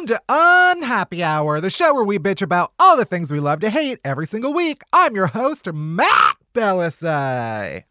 Welcome to Unhappy Hour, the show where we bitch about all the things we love to hate every single week. I'm your host, Matt Bellassai.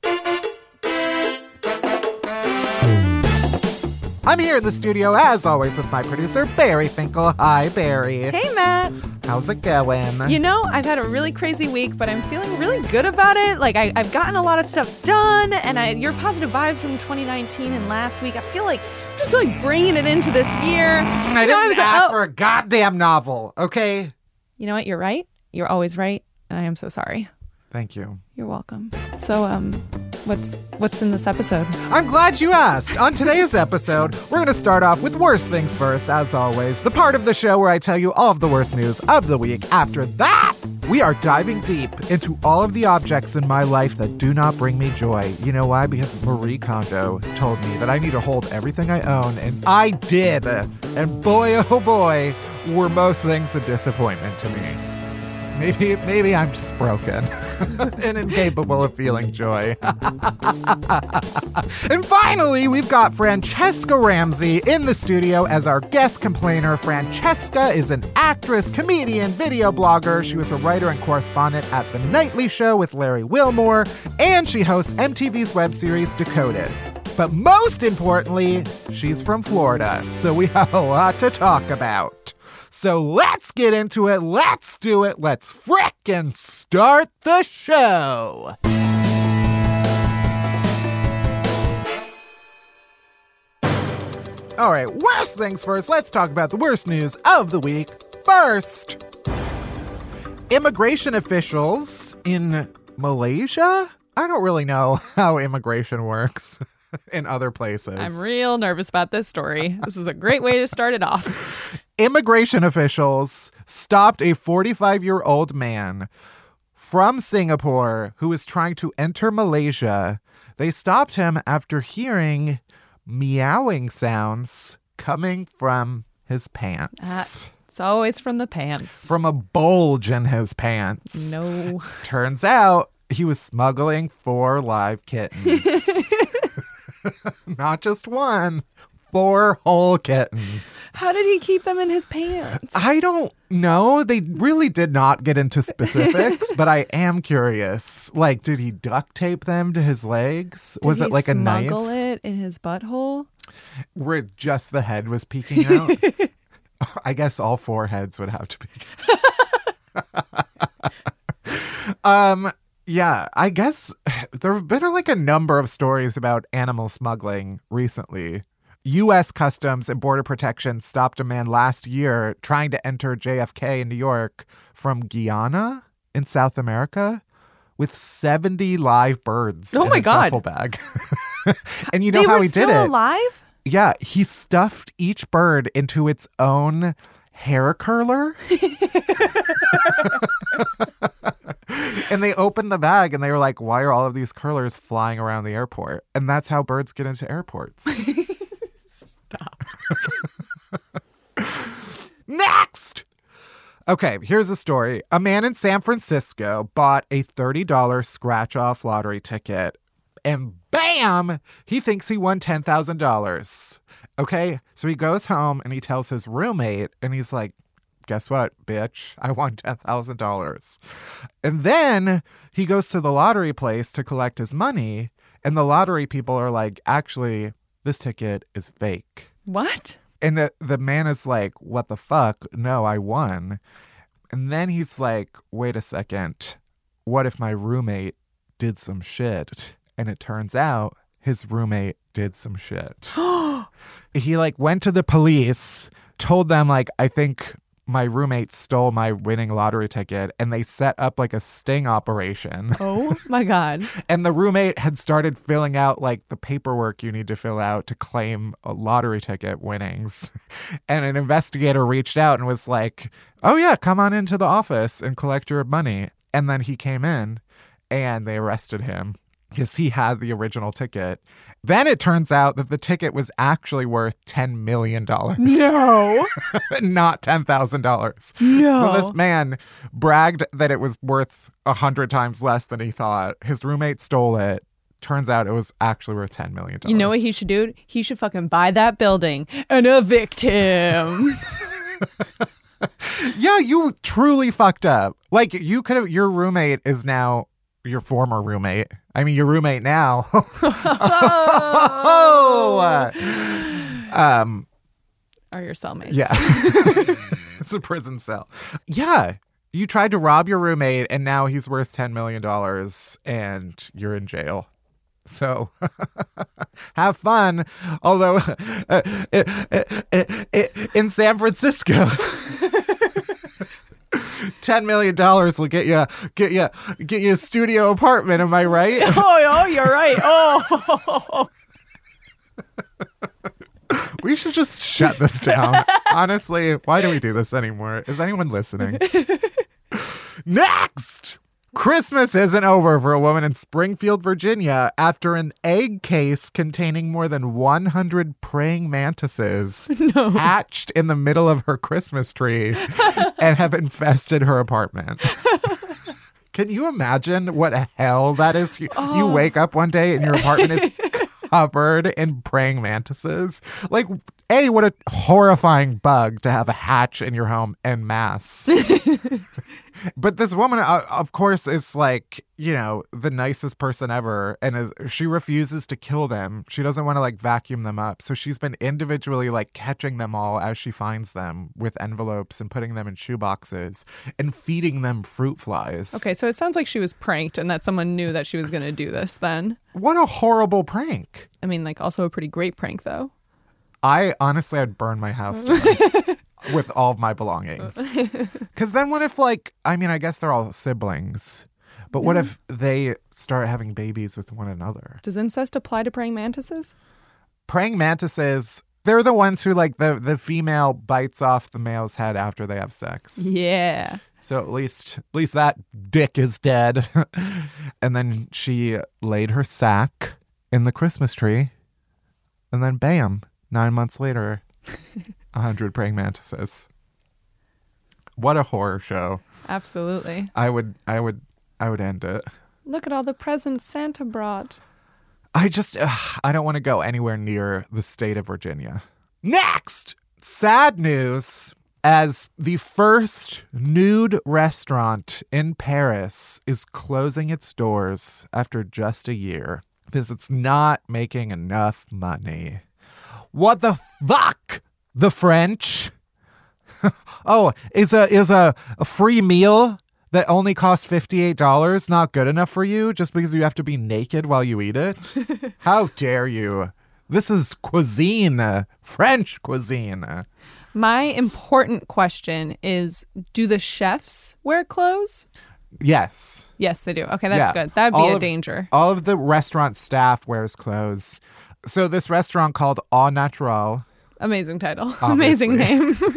I'm here in the studio, as always, with my producer, Barry Finkel. Hi, Barry. Hey, Matt. How's it going? You know, I've had a really crazy week, but I'm feeling really good about it. Like, I, have gotten a lot of stuff done, and I, your positive vibes from 2019 and last week, I feel like I'm just like bringing it into this year. I didn't I was, ask oh, for a goddamn novel, okay? You know what? You're right. You're always right, and I am so sorry. Thank you. You're welcome. So, um, what's what's in this episode? I'm glad you asked. On today's episode, we're going to start off with worst things first, as always, the part of the show where I tell you all of the worst news of the week. After that, we are diving deep into all of the objects in my life that do not bring me joy. You know why? Because Marie Kondo told me that I need to hold everything I own, and I did. And boy, oh boy, were most things a disappointment to me. Maybe maybe I'm just broken and incapable of feeling joy. and finally, we've got Franchesca Ramsey in the studio as our guest complainer. Franchesca is an actress, comedian, video blogger. She was a writer and correspondent at The Nightly Show with Larry Wilmore, and she hosts MTV's web series Decoded. But most importantly, she's from Florida, so we have a lot to talk about. So let's get into it. Let's do it. Let's frickin' start the show. All right, worst things first. Let's talk about the worst news of the week. First, immigration officials in Malaysia. I don't really know how immigration works. in other places. I'm real nervous about this story. This is a great way to start it off. Immigration officials stopped a 45 year old man from Singapore who was trying to enter Malaysia. They stopped him after hearing meowing sounds coming from his pants. Uh, it's always from the pants. From a bulge in his pants. No. Turns out he was smuggling four live kittens. Not just one, four whole kittens. How did he keep them in his pants? I don't know. They really did not get into specifics, but I am curious. Like, did he duct tape them to his legs? Did was it like a knife? Smuggle it in his butthole, where just the head was peeking out. I guess all four heads would have to be. um, yeah, I guess there have been like a number of stories about animal smuggling recently. U.S. Customs and Border Protection stopped a man last year trying to enter JFK in New York from Guyana in South America with 70 live birds. Oh my god! Duffel bag. and you know how he did it? Alive? Yeah, he stuffed each bird into its own hair curler. and they opened the bag and they were like, why are all of these curlers flying around the airport? And that's how birds get into airports. Stop. Next! Okay, here's a story. A man in San Francisco bought a $30 scratch off lottery ticket, and bam! He thinks he won $10,000. Okay, so he goes home and he tells his roommate, and he's like, guess what, bitch? I won $10,000. And then he goes to the lottery place to collect his money. And the lottery people are like, actually, this ticket is fake. What? And the, the man is like, what the fuck? No, I won. And then he's like, wait a second. What if my roommate did some shit? And it turns out his roommate did some shit. he like went to the police, told them like I think my roommate stole my winning lottery ticket and they set up like a sting operation. Oh my god. And the roommate had started filling out like the paperwork you need to fill out to claim a lottery ticket winnings. And an investigator reached out and was like, Oh, yeah, come on into the office and collect your money. And then he came in and they arrested him because he had the original ticket. Then it turns out that the ticket was actually worth $10 million, No. not $10,000. No. So this man bragged that it was worth a hundred times less than he thought. His roommate stole it. Turns out it was actually worth ten million dollars. You know what he should do? He should fucking buy that building and evict him. Yeah, you truly fucked up. Like you could have. Your roommate is now your former roommate. I mean, your roommate now. oh. Um. Are your cellmates. Yeah. it's a prison cell. Yeah. You tried to rob your roommate and now he's worth $10 million and you're in jail. So have fun. Although uh, uh, uh, uh, uh, in San Francisco, $10 million will get you get you get you a studio apartment, am I right? Oh, oh, you're right. Oh. We should just shut this down. Honestly, why do we do this anymore? Is anyone listening? Next! Christmas isn't over for a woman in Springfield, Virginia, after an egg case containing more than 100 praying mantises hatched in the middle of her Christmas tree and have infested her apartment. Can you imagine what hell that is? You, you oh. wake up one day and your apartment is covered in praying mantises. Like, A, what a horrifying bug to have a hatch in your home en masse. But this woman, uh, of course, is like, you know, the nicest person ever. And is, she refuses to kill them. She doesn't want to like vacuum them up. So she's been individually like catching them all as she finds them with envelopes and putting them in shoe boxes and feeding them fruit flies. Okay, so it sounds like she was pranked and that someone knew that she was going to do this then. What a horrible prank. I mean, like, also a pretty great prank, though. I honestly, I'd burn my house down with all of my belongings. Because then, what if, like, I mean, I guess they're all siblings, but what if they start having babies with one another? Does incest apply to praying mantises? Praying mantises, they're the ones who, like, the, the female bites off the male's head after they have sex. Yeah. So at least, at least that dick is dead. and then she laid her sack in the Christmas tree, and then bam, nine months later, a hundred praying mantises. What a horror show! Absolutely. I would, I would, I would end it. Look at all the presents Santa brought. I just, I don't want to go anywhere near the state of Virginia. Next, sad news. As the first nude restaurant in Paris is closing its doors after just a year because it's not making enough money. What the fuck? The French? oh, is a is a, a free meal that only costs $58 not good enough for you just because you have to be naked while you eat it? How dare you? This is cuisine, French cuisine. My important question is Do the chefs wear clothes? Yes. Yes, they do. Okay, that's Yeah. good. That'd be All a of- danger. All of the restaurant staff wears clothes. So this restaurant called Au Natural. Amazing title. Amazing name.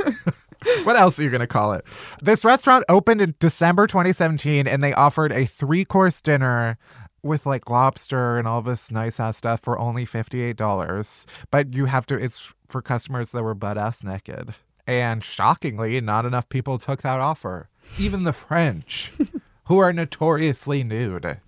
What else are you going to call it? This restaurant opened in December 2017 and they offered a three-course dinner with like lobster and all this nice ass stuff for only $58. But you have to it's for customers that were butt ass naked. And shockingly, not enough people took that offer. Even the French, who are notoriously nude.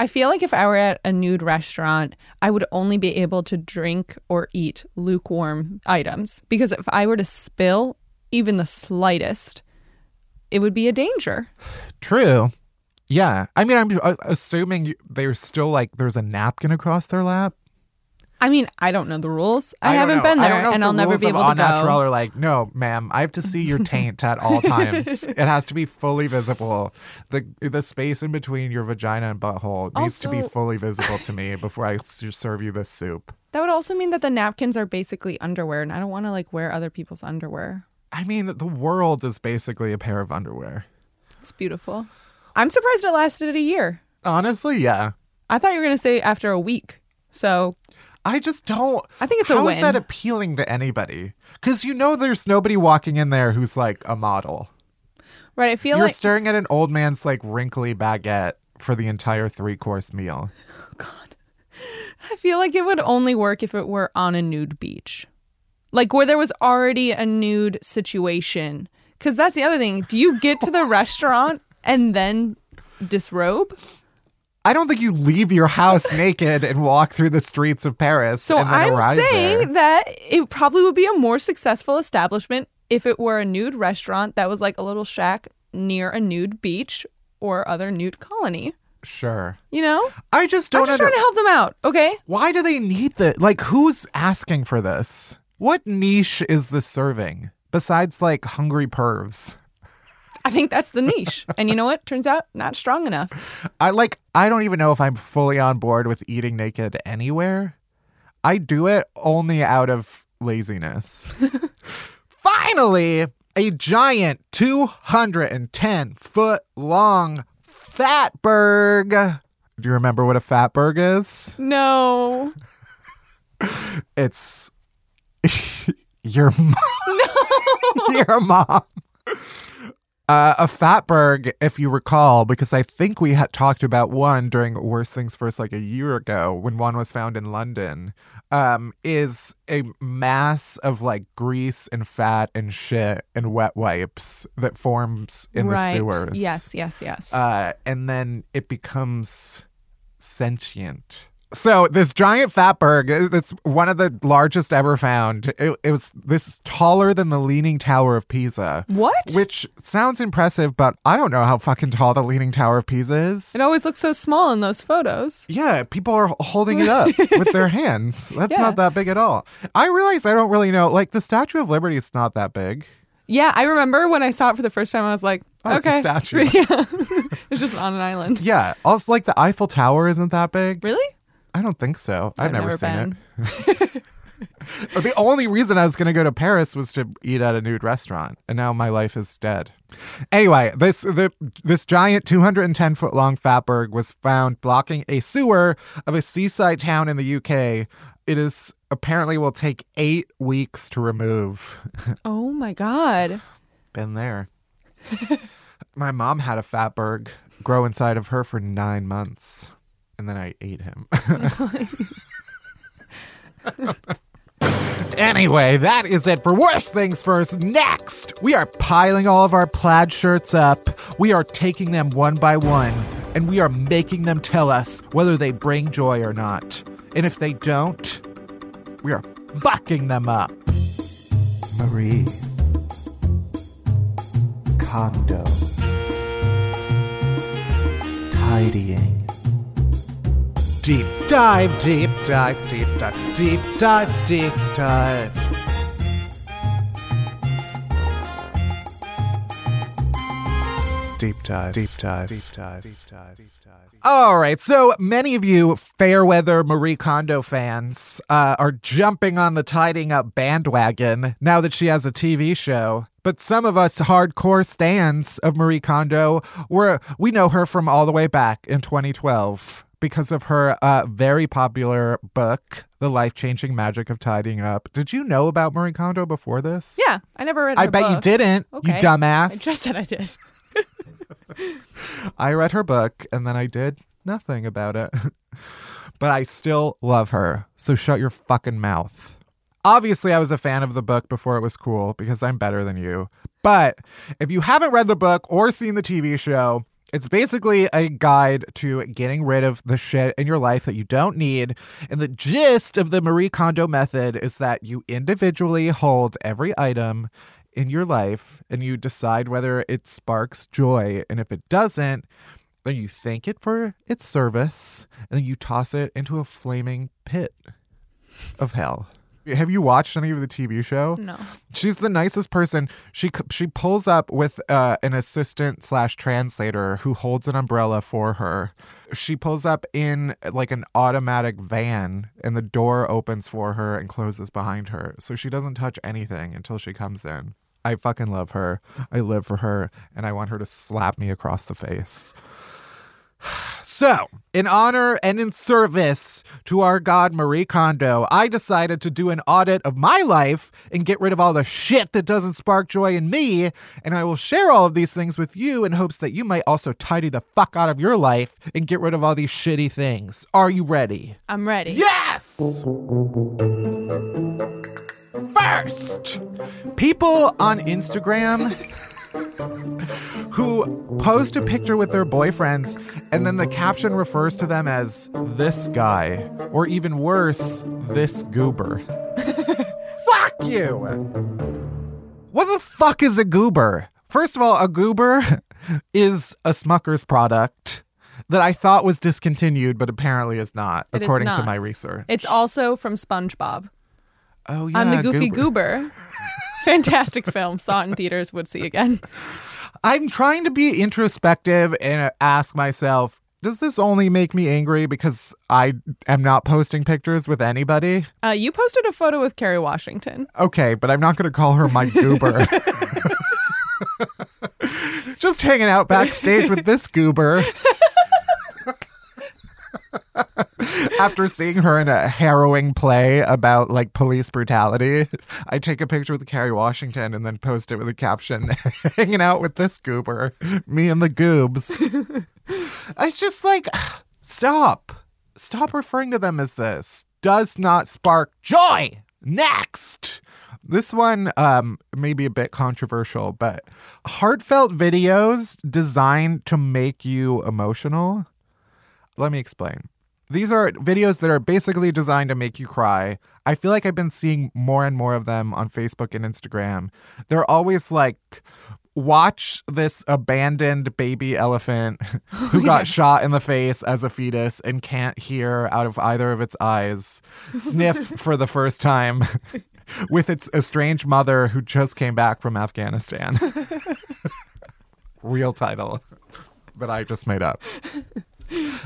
I feel like if I were at a nude restaurant, I would only be able to drink or eat lukewarm items because if I were to spill even the slightest, it would be a danger. True. Yeah. I mean, I'm uh, assuming they're still like there's a napkin across their lap. I mean, I don't know the rules. I, don't haven't been there, don't know if and the I'll never be able to go. Natural are like, no, ma'am, I have to see your taint at all times. it has to be fully visible. The the space in between your vagina and butthole needs to be fully visible to me before I serve you this soup. That would also mean that the napkins are basically underwear, and I don't want to like wear other people's underwear. I mean, the world is basically a pair of underwear. It's beautiful. I'm surprised it lasted a year. Honestly, yeah. I thought you were going to say after a week. So I just don't. I think it's a How is win. that appealing to anybody? Because you know, there's nobody walking in there who's like a model. right, I feel You're like staring at an old man's like wrinkly baguette for the entire three course meal. Oh, God. I feel like it would only work if it were on a nude beach. Like where there was already a nude situation. Cuz that's the other thing. Do you get to the restaurant and then disrobe? I don't think you leave your house naked and walk through the streets of Paris. So I'm saying there. that it probably would be a more successful establishment if it were a nude restaurant that was like a little shack near a nude beach or other nude colony. Sure. You know? I just don't. I'm just trying to help them out, okay? Why do they need that? Like, who's asking for this? What niche is this serving besides like hungry pervs? I think that's the niche. and you know what? Turns out not strong enough. I like. I don't even know if I'm fully on board with eating naked anywhere. I do it only out of laziness. Finally, a giant 210 foot long fatberg. Do you remember what a fatberg is? No. It's your mom. your mom. Uh, a fatberg, if you recall, because I think we had talked about one during Worst Things First like a year ago when one was found in London, um, is a mass of like grease and fat and shit and wet wipes that forms in right. the sewers. Yes, yes, yes. Uh, and then it becomes sentient. So this giant fatberg, it's uh, one of the largest ever found. It, it was this taller than the Leaning Tower of Pisa, what? which sounds impressive, but I don't know how fucking tall the Leaning Tower of Pisa is. it always looks so small in those photos. Yeah, people are holding it up with their hands. That's Yeah. not that big at all. I realize I don't really know. Like the Statue of Liberty is not that big. Yeah, I remember when I saw it for the first time, I was like, Oh, it's a okay. statue. yeah. it's just on an island. Yeah. Also, like the Eiffel Tower isn't that big. Really? I don't think so. I've, I've never, never seen it. the only reason I was going to go to Paris was to eat at a nude restaurant, and now my life is dead. Anyway, this the this giant 210 foot long fatberg was found blocking a sewer of a seaside town in the UK. It is apparently will take eight weeks to remove. Oh my God. Been there. my mom had a fatberg grow inside of her for nine months, and then I ate him. Anyway, that is it for Worst Things First. Next, we are piling all of our plaid shirts up. We are taking them one by one, and we are making them tell us whether they bring joy or not. And if they don't, we are fucking them up. Marie Kondo. Tidying. Deep dive, deep dive, deep dive, deep dive, deep dive. Deep dive, deep dive, deep dive, deep dive, deep dive. All right, so many of you Fairweather Marie Kondo fans uh, are jumping on the tidying up bandwagon now that she has a TV show. But some of us hardcore stands of Marie Kondo, were we know her from all the way back in 2012 because of her uh, very popular book, The Life Changing Magic of Tidying Up. Did you know about Marie Kondo before this? Yeah, I never read I bet you didn't, you dumbass. I just said I did. I read her book and then I did nothing about it. but I still love her. So shut your fucking mouth. Obviously, I was a fan of the book before it was cool because I'm better than you. But if you haven't read the book or seen the TV show, it's basically a guide to getting rid of the shit in your life that you don't need. And the gist of the Marie Kondo method is that you individually hold every item in your life and you decide whether it sparks joy. And if it doesn't, then you thank it for its service and then you toss it into a flaming pit of hell. Have you watched any of the TV show? No. She's the nicest person. She she pulls up with uh, an assistant slash translator who holds an umbrella for her. She pulls up in like an automatic van, and the door opens for her and closes behind her, so she doesn't touch anything until she comes in. I fucking love her. I live for her, and I want her to slap me across the face. So, in honor and in service to our god Marie Kondo, I decided to do an audit of my life and get rid of all the shit that doesn't spark joy in me. And I will share all of these things with you in hopes that you might also tidy the fuck out of your life and get rid of all these shitty things. Are you ready? I'm ready. Yes! First, people on Instagram who post a picture with their boyfriends and then the caption refers to them as this guy, or even worse, this goober. fuck you! What the fuck is a goober? First of all, a goober is a Smucker's product that I thought was discontinued, but apparently is not, It is according to not. my research. It's also from SpongeBob. oh yeah, I'm the Goofy goober. Goober. Fantastic film. Saw it in theaters. Would see again. I'm trying to be introspective and ask myself, does this only make me angry because I am not posting pictures with anybody? Uh, you posted a photo with Kerry Washington. Okay, but I'm not going to call her my goober. Just hanging out backstage with this goober. After seeing her in a harrowing play about like police brutality, I take a picture with Kerry Washington and then post it with a caption hanging out with this goober, me and the goobs. I just like stop. Stop referring to them as this. Does not spark joy. Next. This one um may be a bit controversial, but heartfelt videos designed to make you emotional. Let me explain. These are videos that are basically designed to make you cry. I feel like I've been seeing more and more of them on Facebook and Instagram. They're always like, watch this abandoned baby elephant who oh, got shot in the face as a fetus and can't hear out of either of its eyes sniff for the first time with its estranged mother who just came back from Afghanistan. Real title that I just made up.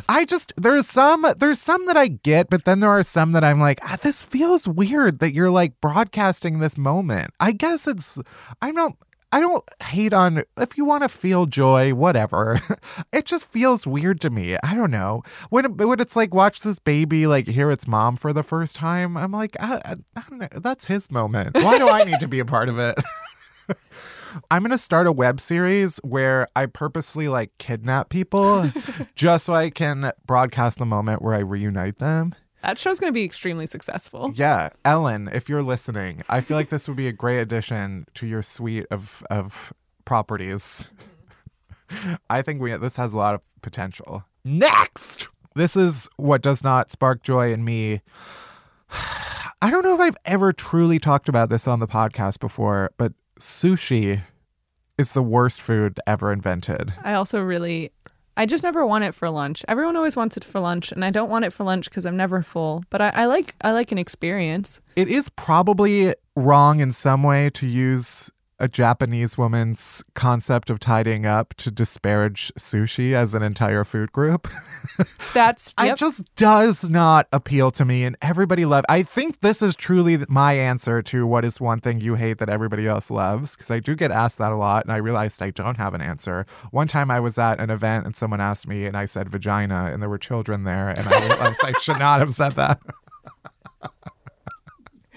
I just there's some there's some that I get, but then there are some that I'm like, ah, this feels weird that you're like broadcasting this moment. I guess it's I don't I don't hate on if you want to feel joy, whatever. it just feels weird to me. I don't know when when it's like watch this baby like hear its mom for the first time. I'm like, I, I, I know. That's his moment. Why do I need to be a part of it? I'm gonna start a web series where I purposely like kidnap people just so I can broadcast the moment where I reunite them. That show's going to be extremely successful. Yeah, Ellen, if you're listening, I feel like this would be a great addition to your suite of of properties. I think we this has a lot of potential. Next, this is what does not spark joy in me. I don't know if I've ever truly talked about this on the podcast before, but sushi is the worst food ever invented. I also really, I just never want it for lunch. Everyone always wants it for lunch, and I don't want it for lunch because I'm never full. But I, I like, I like an experience. It is probably wrong in some way to use a Japanese woman's concept of tidying up to disparage sushi as an entire food group. That's It just does not appeal to me, and everybody love. I think this is truly my answer to what is one thing you hate that everybody else loves, because I do get asked that a lot, and I realized I don't have an answer. One time I was at an event and someone asked me, and I said vagina, and there were children there, and I realized I should not have said that.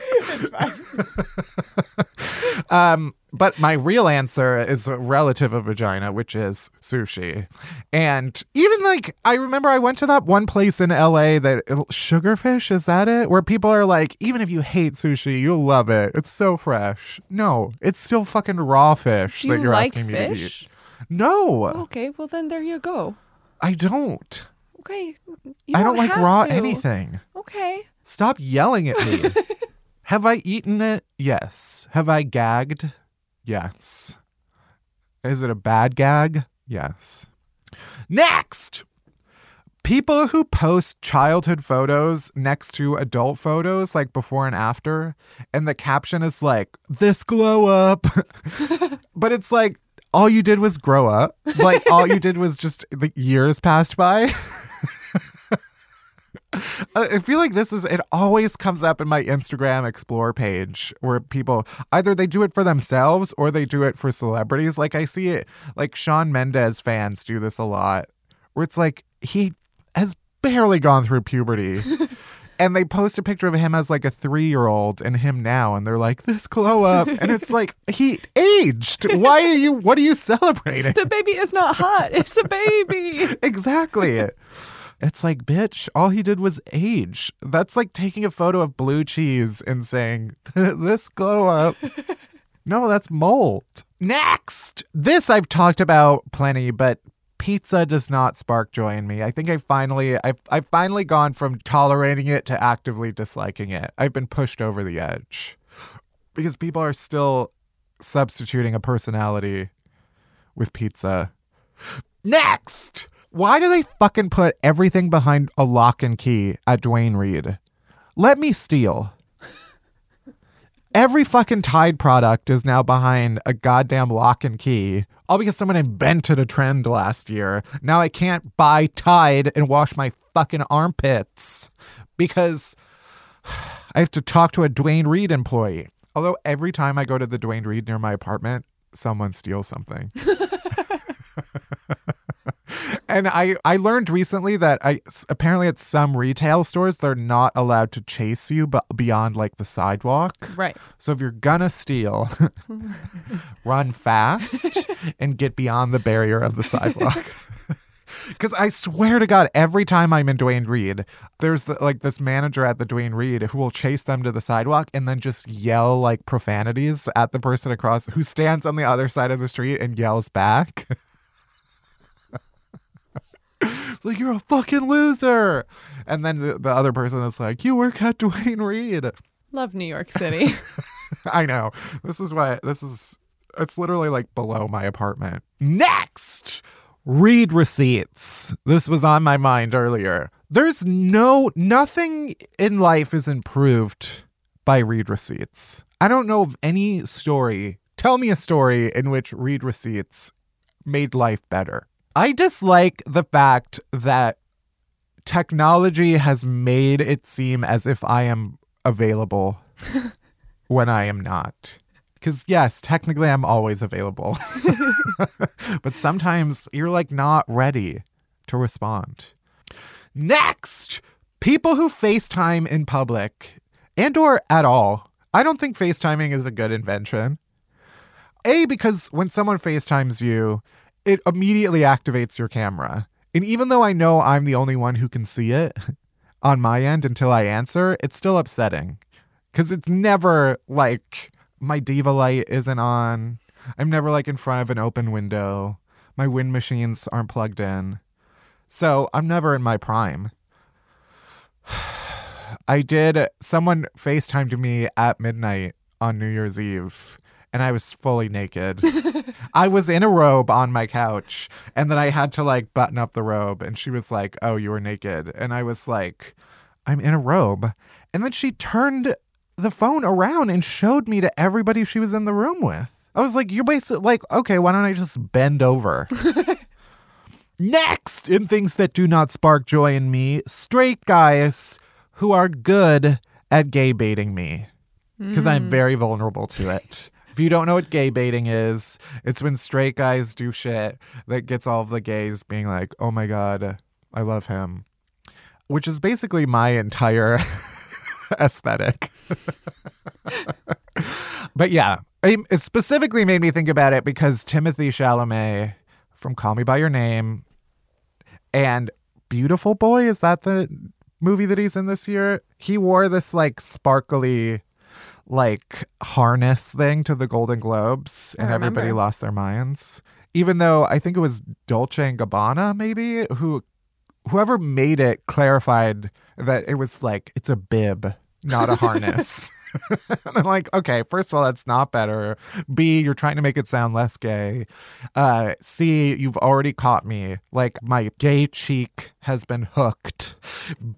um, but my real answer is a relative of vagina, which is sushi. And even like, I remember I went to that one place in LA that uh, Sugarfish, is that it? Where people are like, even if you hate sushi, you'll love it. It's so fresh. No, it's still fucking raw fish Do that you you're like asking me to fish? eat. No, Okay, well then there you go. I don't. Okay, I don't like have raw to. anything. Okay, Stop yelling at me. Have I eaten it? Yes. Have I gagged? Yes. Is it a bad gag? Yes. Next! People who post childhood photos next to adult photos, like before and after, and the caption is like, this glow up. but it's like, all you did was grow up. Like, all you did was just the years passed by. I feel like this is it always comes up in my Instagram explore page where people either they do it for themselves or they do it for celebrities. Like I see it like Shawn Mendes fans do this a lot. Where it's like he has barely gone through puberty. and they post a picture of him as like a three year old and him now and they're like this glow up and it's like he aged why are you what are you celebrating The baby is not hot. It's a baby. exactly it's like bitch all he did was age. That's like taking a photo of blue cheese and saying this glow up. No that's mold next! This i've talked about plenty but pizza does not spark joy in me. I think i finally i've, I've finally gone from tolerating it to actively disliking it. I've been pushed over the edge. Because people are still substituting a personality with pizza. Next! Why do they fucking put everything behind a lock and key at Duane Reade? Let me steal. Every fucking Tide product is now behind a goddamn lock and key. All because someone invented a trend last year. Now I can't buy Tide and wash my fucking armpits because I have to talk to a Duane Reade employee. Although every time I go to the Duane Reade near my apartment, someone steals something. and I I learned recently that I apparently at some retail stores they're not allowed to chase you but beyond like the sidewalk. Right. So if you're gonna steal, run fast and get beyond the barrier of the sidewalk. Because I swear to God, every time I'm in Duane Reade, there's the, like this manager at the Duane Reade who will chase them to the sidewalk and then just yell like profanities at the person across who stands on the other side of the street and yells back. It's like you're a fucking loser, and then the, the other person is like, "You work at Duane Reade." Love New York City. I know. This is why this is it's literally like below my apartment. Next, read receipts. This was on my mind earlier. There's no nothing in life is improved by read receipts. I don't know of any story. Tell me a story in which read receipts made life better. I dislike the fact that technology has made it seem as if I am available when I am not. Because, yes, technically I'm always available. but sometimes you're like not ready to respond. Next, people who FaceTime in public and or at all. I don't think FaceTiming is a good invention. A because when someone FaceTimes you, it immediately activates your camera. And even though I know I'm the only one who can see it on my end until I answer, it's still upsetting. Cuz it's never like my diva light isn't on. I'm never like in front of an open window. My wind machines aren't plugged in. So, I'm never in my prime. I did someone FaceTimed me at midnight on New Year's Eve and I was fully naked. I was in a robe on my couch and then I had to like button up the robe and she was like, "Oh, you were naked." And I was like, "I'm in a robe." And then she turned the phone around and showed me to everybody she was in the room with. I was like, "You're basically like, okay, why don't I just bend over?" Next, in things that do not spark joy in me, straight guys who are good at gay baiting me because I'm hmm. very vulnerable to it. If you don't know what gay baiting is, it's when straight guys do shit that gets all of the gays being like, oh my God, I love him. Which is basically my entire aesthetic. but yeah, it specifically made me think about it because Timothée Chalamet from Call Me By Your Name and Beautiful Boy, is that the movie that he's in this year? He wore this like sparkly like harness thing to the Golden Globes and everybody lost their minds. Even though I think it was Dolce and Gabbana maybe who whoever made it clarified that it was like it's a bib, not a harness. and I'm like, okay, first of all, that's not better. B, you're trying to make it sound less gay. Uh, C, you've already caught me. Like my gay cheek has been hooked.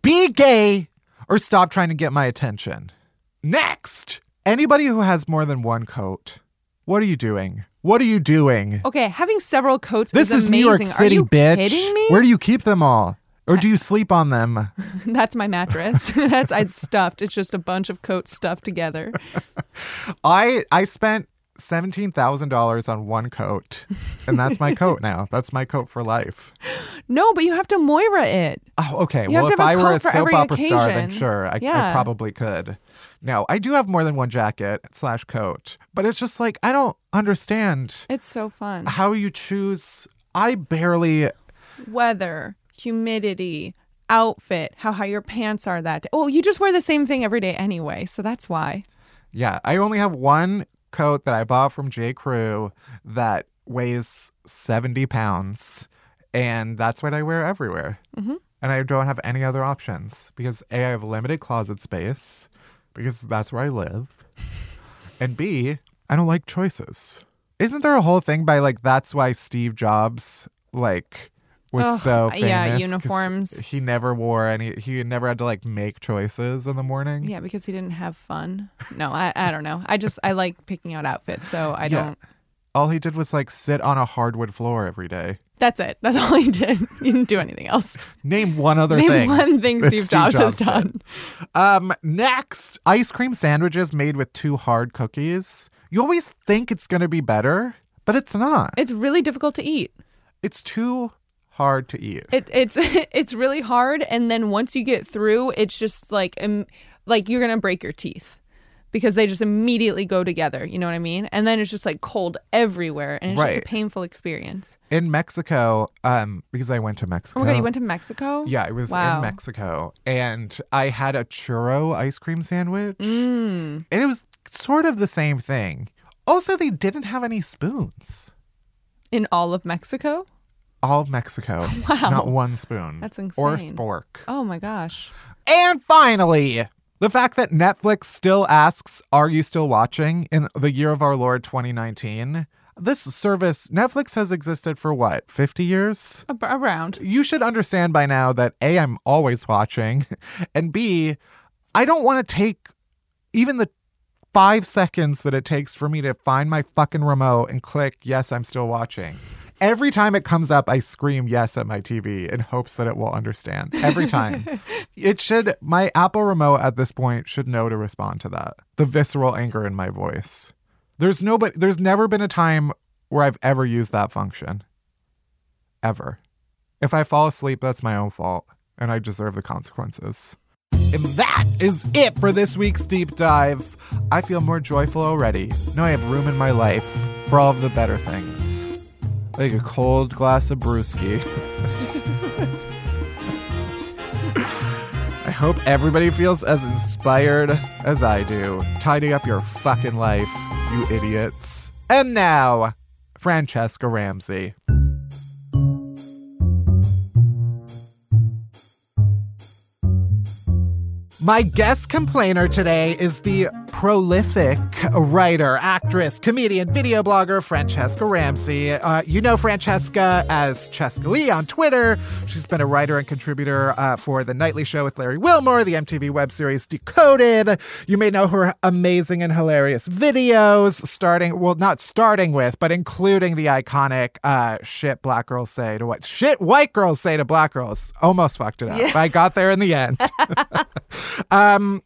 Be gay or stop trying to get my attention. Next, anybody who has more than one coat, what are you doing? What are you doing? Okay, having several coats This is is New York amazing. City, Are you bitch. kidding me? Where do you keep them all? Or do you sleep on them? That's my mattress. That's I'd stuffed. It's just a bunch of coats stuffed together. I I spent seventeen thousand dollars on one coat, and that's my coat now. That's my coat for life. No, but you have to Moira it. Oh, okay. You well, if I were a soap opera star, then sure, I, I probably could. No, I do have more than one jacket slash coat, but it's just like I don't understand It's so fun. how you choose. I barely. Weather, humidity, outfit, how high your pants are that day. Oh, you just wear the same thing every day anyway, so that's why. Yeah, I only have one coat that I bought from J. Crew that weighs seventy pounds, and that's what I wear everywhere. Mhm. And I don't have any other options because a I have limited closet space because that's where I live, and b I don't like choices. Isn't there a whole thing by like that's why Steve Jobs like was Ugh, so famous? yeah, uniforms. He never wore any. He never had to like make choices in the morning. Yeah, because he didn't have fun. No, I, I don't know. I just I like picking out outfits, so I Yeah. don't. All he did was like sit on a hardwood floor every day. That's it. That's all he did. He didn't do anything else. Name one other thing. Name thing. one thing that Steve, Jobs, has done. Um, next, ice cream sandwiches made with two hard cookies. You always think it's going to be better, but it's not. It's really difficult to eat. It's too hard to eat. It, it's it's really hard, and then once you get through, it's just like um, like you're gonna break your teeth because they just immediately go together. You know what I mean? And then it's just like cold everywhere, and it's just a painful experience. In Mexico, um, because I went to Mexico. Oh my god, you went to Mexico? Yeah, it was Wow. in Mexico, and I had a churro ice cream sandwich, Mm. and it was sort of the same thing. Also, they didn't have any spoons. In all of Mexico? All of Mexico, Wow. not one spoon. That's insane. Or spork. Oh my gosh. And finally, the fact that Netflix still asks, Are you still watching in the year of our Lord 2019? This service, Netflix has existed for what, 50 years? Around. You should understand by now that A, I'm always watching, and B, I don't want to take even the five seconds that it takes for me to find my fucking remote and click, Yes, I'm still watching. Every time it comes up, I scream yes at my TV in hopes that it will understand. Every time. it should, my Apple remote at this point should know to respond to that. The visceral anger in my voice. There's nobody, there's never been a time where I've ever used that function. Ever. If I fall asleep, that's my own fault, and I deserve the consequences. And that is it for this week's deep dive. I feel more joyful already. Now I have room in my life for all of the better things. Like a cold glass of brewski. I hope everybody feels as inspired as I do. Tidy up your fucking life, you idiots. And now, Franchesca Ramsey. My guest complainer today is the prolific writer, actress, comedian, video blogger Franchesca Ramsey. Uh, you know Franchesca as Chescaleigh on Twitter. She's been a writer and contributor uh, for The Nightly Show with Larry Wilmore, the MTV web series Decoded. You may know her amazing and hilarious videos, starting, well, not starting with, but including the iconic uh, shit black girls say to what shit white girls say to black girls. Almost fucked it up. I got there in the end. Um,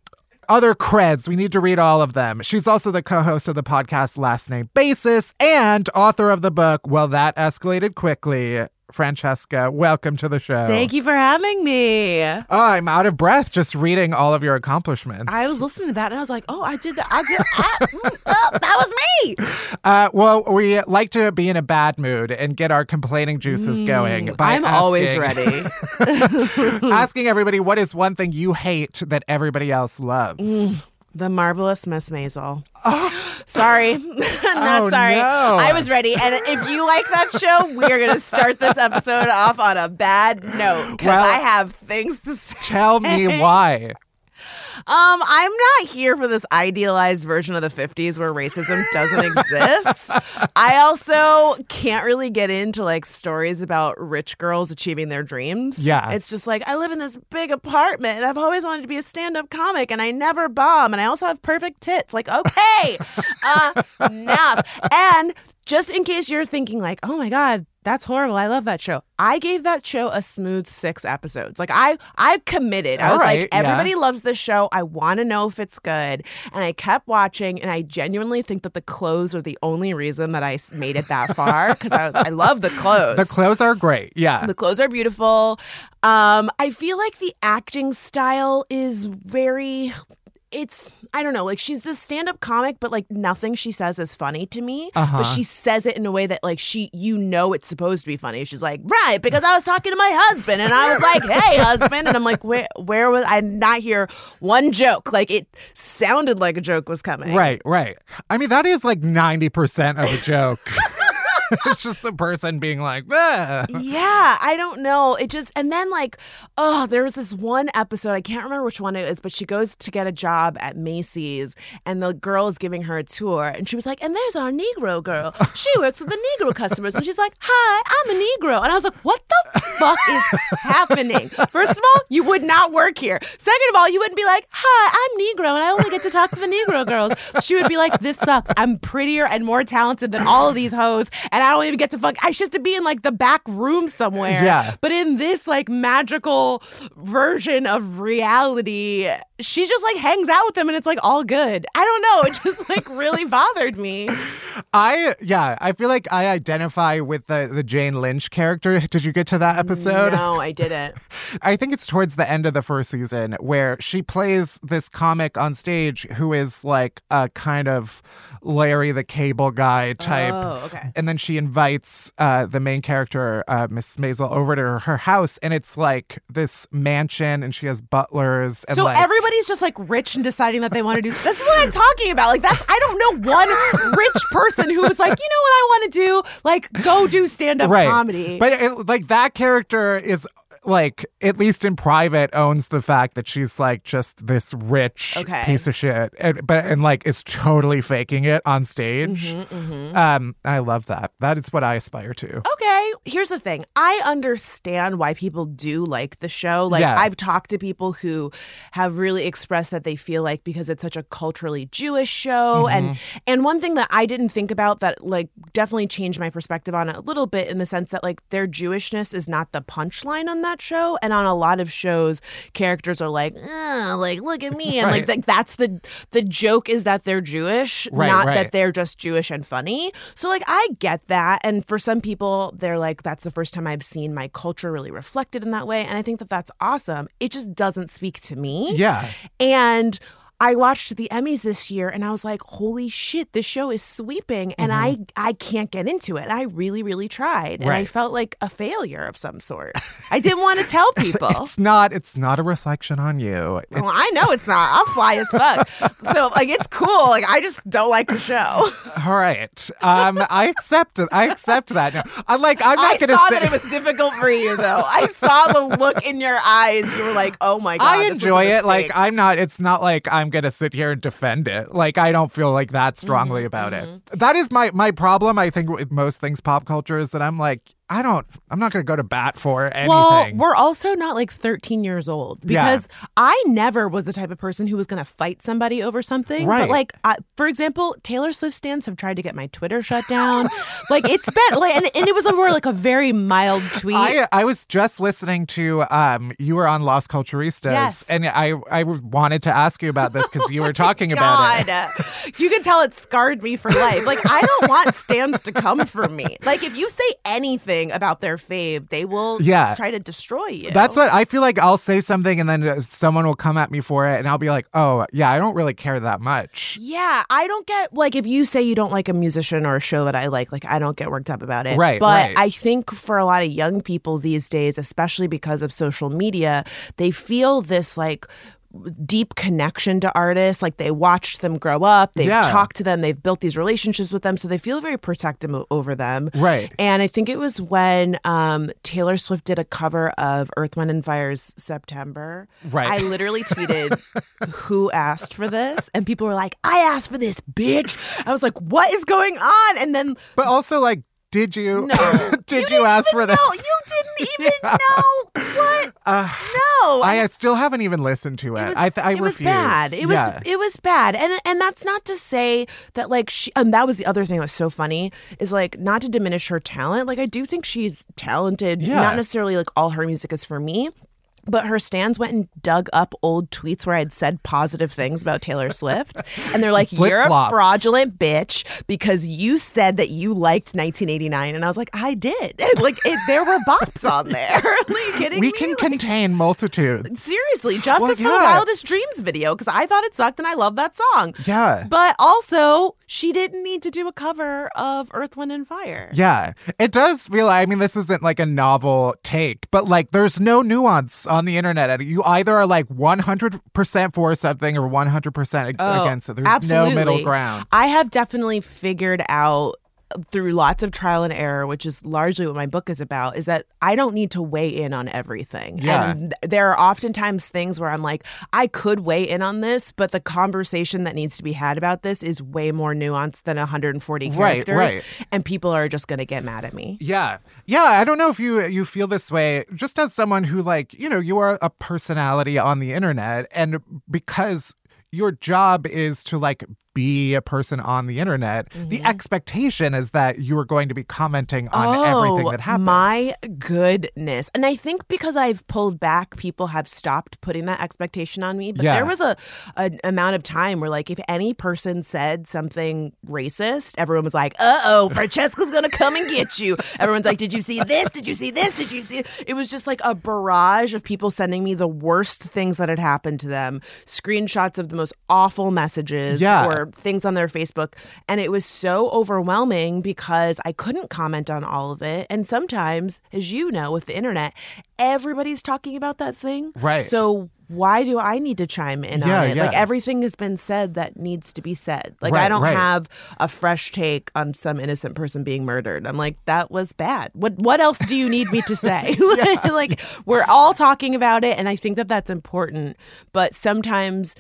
other creds, we need to read all of them. She's also the co host of the podcast Last Name Basis and author of the book Well, That Escalated Quickly. Franchesca, welcome to the show. Thank you for having me. Oh, I'm out of breath just reading all of your accomplishments. I was listening to that and I was like, oh, I did that. I did. I, mm, oh, that was me. Uh, well, we like to be in a bad mood and get our complaining juices going. By I'm always ready. asking everybody what is one thing you hate that everybody else loves. The marvelous Miss Maisel. Oh. Sorry, not Oh, sorry. no. I was ready. And if you like that show, we are going to start this episode off on a bad note because Well- I have things to say. Tell me why. Um, I'm not here for this idealized version of the 50s where racism doesn't exist. I also can't really get into like stories about rich girls achieving their dreams. Yeah. It's just like I live in this big apartment and I've always wanted to be a stand-up comic and I never bomb and I also have perfect tits. Like, okay. uh, enough. And just in case you're thinking like, "Oh my god, that's horrible. I love that show. I gave that show a smooth six episodes. Like I, I committed. I All was right, like, yeah. everybody loves this show. I want to know if it's good, and I kept watching. And I genuinely think that the clothes are the only reason that I made it that far because I, I love the clothes. The clothes are great. Yeah. The clothes are beautiful. Um, I feel like the acting style is very. It's I don't know, like she's this stand-up comic, but like nothing she says is funny to me. Uh-huh. But she says it in a way that like she, you know, it's supposed to be funny. She's like, right, because I was talking to my husband, and I was like, hey, husband, and I'm like, where, where was I? Not hear one joke. Like it sounded like a joke was coming. Right, right. I mean, that is like 90% of a joke. it's just the person being like, "Ah." yeah, I don't know. It just and then like, oh, there was this one episode, I can't remember which one it is, but she goes to get a job at Macy's and the girl is giving her a tour and she was like, and there's our Negro girl. She works with the Negro customers. And she's like, Hi, I'm a Negro. And I was like, What the fuck is happening? First of all, you would not work here. Second of all, you wouldn't be like, Hi, I'm Negro and I only get to talk to the Negro girls. She would be like, This sucks. I'm prettier and more talented than all of these hoes, and I don't even get to fuck. I should to be in like the back room somewhere. Yeah. But in this like magical version of reality, she just like hangs out with them and it's like all good. I don't know. It just like really bothered me. I, yeah, I feel like I identify with the, the Jane Lynch character. Did you get to that episode? No, I didn't. I think it's towards the end of the first season where she plays this comic on stage who is like a kind of Larry the Cable Guy type. Oh, okay. And then she invites uh, the main character, uh, Miss Maisel, over to her, her house, and it's like this mansion, and she has butlers. And So like, everybody's just like rich and deciding that they want to do. This is what I'm talking about. Like that's I don't know one rich person who was like, you know what I want to do? Like go do stand up right. comedy. But it, like that character is like at least in private owns the fact that she's like just this rich Okay. piece of shit, and, but and like is totally faking it on stage. Mm-hmm, Um, I love that. That is what I aspire to. Okay, here's the thing. I understand why people do like the show. Like Yeah. I've talked to people who have really expressed that they feel like because it's such a culturally Jewish show and Mm-hmm. and one thing that I didn't think about that like definitely changed my perspective on it a little bit in the sense that like their Jewishness is not the punchline on that show and on a lot of shows characters are like, like look at me and like Right. th- that's the the joke is that they're Jewish, Right, not right. that they're just Jewish and funny. So like I get that and for some people they're like that's the first time I've seen my culture really reflected in that way and I think that that's awesome. It just doesn't speak to me. Yeah. And I watched the Emmys this year and I was like, holy shit, this show is sweeping and I I can't get into it. And I really, really tried. And I Mm-hmm. Felt like a failure of some sort. I didn't want to tell people. It's not. It's not a reflection on you. It's, well, I know it's not. I'll fly as fuck. So like it's cool. Like I just don't like the show. all right. Um, I accept it. I accept that. Now, I like. I'm not I gonna saw say. that it was difficult for you though. I saw the look in your eyes. You were like, "Oh my god!" I this was a enjoy it. Like. I'm not. It's not like I'm gonna sit here and defend it. Like I don't feel like that strongly Mm-hmm, about it. That is my my problem. I think with most things pop culture is that I'm like I don't. I'm not gonna go to bat for anything. Well, we're also not like 13 years old Yeah. because I never was the type of person who was going to fight somebody over something. Right. But like, I, for example, Taylor Swift stans have tried to get my Twitter shut down. like it's been like, and, and it was over like a very mild tweet. I I was just listening to um you were on Las Culturistas Yes. and I I wanted to ask you about this because you were talking about it. You can tell it scarred me for life. Like I don't want stans to come for me. Like if you say anything about their fave, they will Yeah. try to destroy you. That's what I feel like. I'll say something and then uh, someone will come at me for it, and I'll be like, "Oh, yeah, I don't really care that much." Yeah, I don't get like if you say you don't like a musician or a show that I like, like I don't get worked up about it. Right, But right. I think for a lot of young people these days, especially because of social media, they feel this like deep connection to artists. Like they watched them grow up. They've Yeah. talked to them. They've built these relationships with them. So they feel very protective over them. Right. and i think it was when um, taylor swift did a cover of earth wind and fire's september. Right. i literally tweeted who asked for this? And people were like i asked for this bitch. I was like what is going on? And then But also, like, did you no. did you, ask for this? no you didn't even know what Uh, know. I, I still haven't even listened to it. It was, I th- I it was bad. It was it was bad, and and that's not to say that like she. And that was the other thing that was so funny is like not to diminish her talent. Like I do think she's talented. Yeah. Not necessarily like all her music is for me. But her stans went and dug up old tweets where I'd said positive things about Taylor Swift. And they're like, You're a fraudulent bitch because you said that you liked 1989. And I was like, I did. like, it, there were bops on there. Are you kidding we me? can Like, contain multitudes. Seriously, Justice for yeah. the Wildest Dreams video because I thought it sucked and I love that song. Yeah. But also, she didn't need to do a cover of Earth, Wind, and Fire. Yeah, it does feel. I mean, this isn't like a novel take, but like, there's no nuance on the internet. You either are like 100% for something or 100% Oh, against it. There's absolutely. no middle ground. I have definitely figured out through lots of trial and error, which is largely what my book is about, is that I don't need to weigh in on everything. Yeah. And th- there are oftentimes things where I'm like, I could weigh in on this, but the conversation that needs to be had about this is way more nuanced than 140 Right, characters. right. And people are just going to get mad at me. Yeah. Yeah, I don't know if you you feel this way just as someone who like, you know, you are a personality on the internet and because your job is to like be a person on the internet, the Mm-hmm. expectation is that you are going to be commenting on everything that happens. Oh, My goodness. And I think because I've pulled back, people have stopped putting that expectation on me. But Yeah. there was a an amount of time where like if any person said something racist, everyone was like, uh oh, Franchesca's gonna come and get you. Everyone's like, Did you see this? Did you see this? Did you see it was just like a barrage of people sending me the worst things that had happened to them, screenshots of the most awful messages Yeah. or things on their Facebook. And it was so overwhelming because I couldn't comment on all of it. And sometimes, as you know, with the internet, everybody's talking about that thing. Right. So why do I need to chime in Yeah, on it? Like everything has been said that needs to be said. Like Right, I don't right. have a fresh take on some innocent person being murdered. I'm like, that was bad. What what else do you need me to say? like we're all talking about it and I think that that's important. But sometimes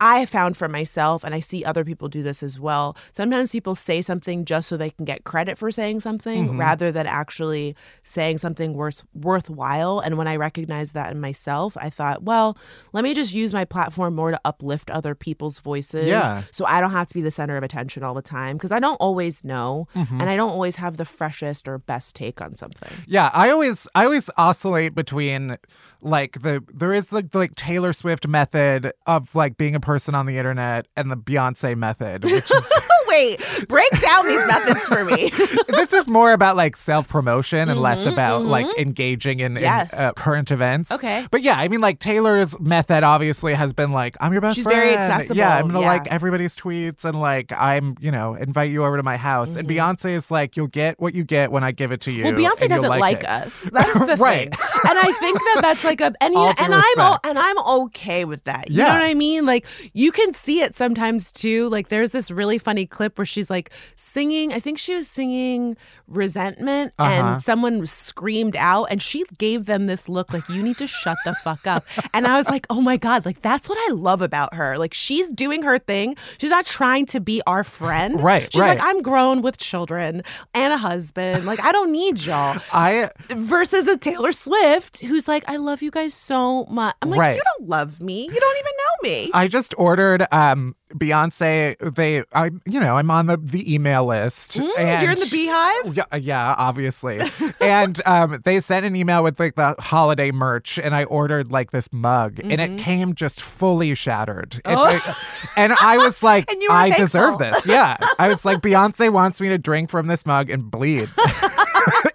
I have found for myself, and I see other people do this as well. Sometimes people say something just so they can get credit for saying something Mm-hmm. rather than actually saying something worth, worthwhile. And when I recognized that in myself, I thought, well, let me just use my platform more to uplift other people's voices. Yeah. So I don't have to be the center of attention all the time because I don't always know Mm-hmm. and I don't always have the freshest or best take on something. Yeah, I always I always oscillate between like the there is the, the like Taylor Swift method of like being a person on the internet and the Beyonce method, which is Wait, break down these methods for me. this is more about like self promotion and less about like engaging in, in, Mm-hmm, uh, current events. Okay. but yeah, I mean like Taylor's method obviously has been like I'm your best friend. She's friend. very accessible, Yeah, I'm gonna yeah. like everybody's tweets and like I'm you know invite you over to my house. And Beyonce is like you'll get what you get when I give it to you. Mm-hmm. Well, Beyonce doesn't like, it. us. That's the Right. thing, and I think that that's like a and All know, and I'm o- and I'm okay with that. You Yeah. know what I mean? Like you can see it sometimes too. Like there's this really funny clip where she's like singing. I think she was singing "Resentment," Uh-huh. and someone screamed out, and she gave them this look like you need to shut the fuck up. And I was like, oh my god, like that's what I love about her. Like she's doing her thing. She's not trying to be our friend. Right, She's right. like, I'm grown with children and a husband. Like I don't need y'all I versus a Taylor Swift who's like, I love you guys so much. I'm like, Right. you don't love me. You don't even know me. I just ordered um Beyonce. They, I, you know, I'm on the the email list. and Mm, You're in the BeyHive? Yeah, yeah, obviously. and um, they sent an email with like the holiday merch, and I ordered like this mug, and Mm-hmm. it came just fully shattered. It- it- and I was like, Oh. And I deserve this. Yeah, I was like, Beyonce wants me to drink from this mug and bleed,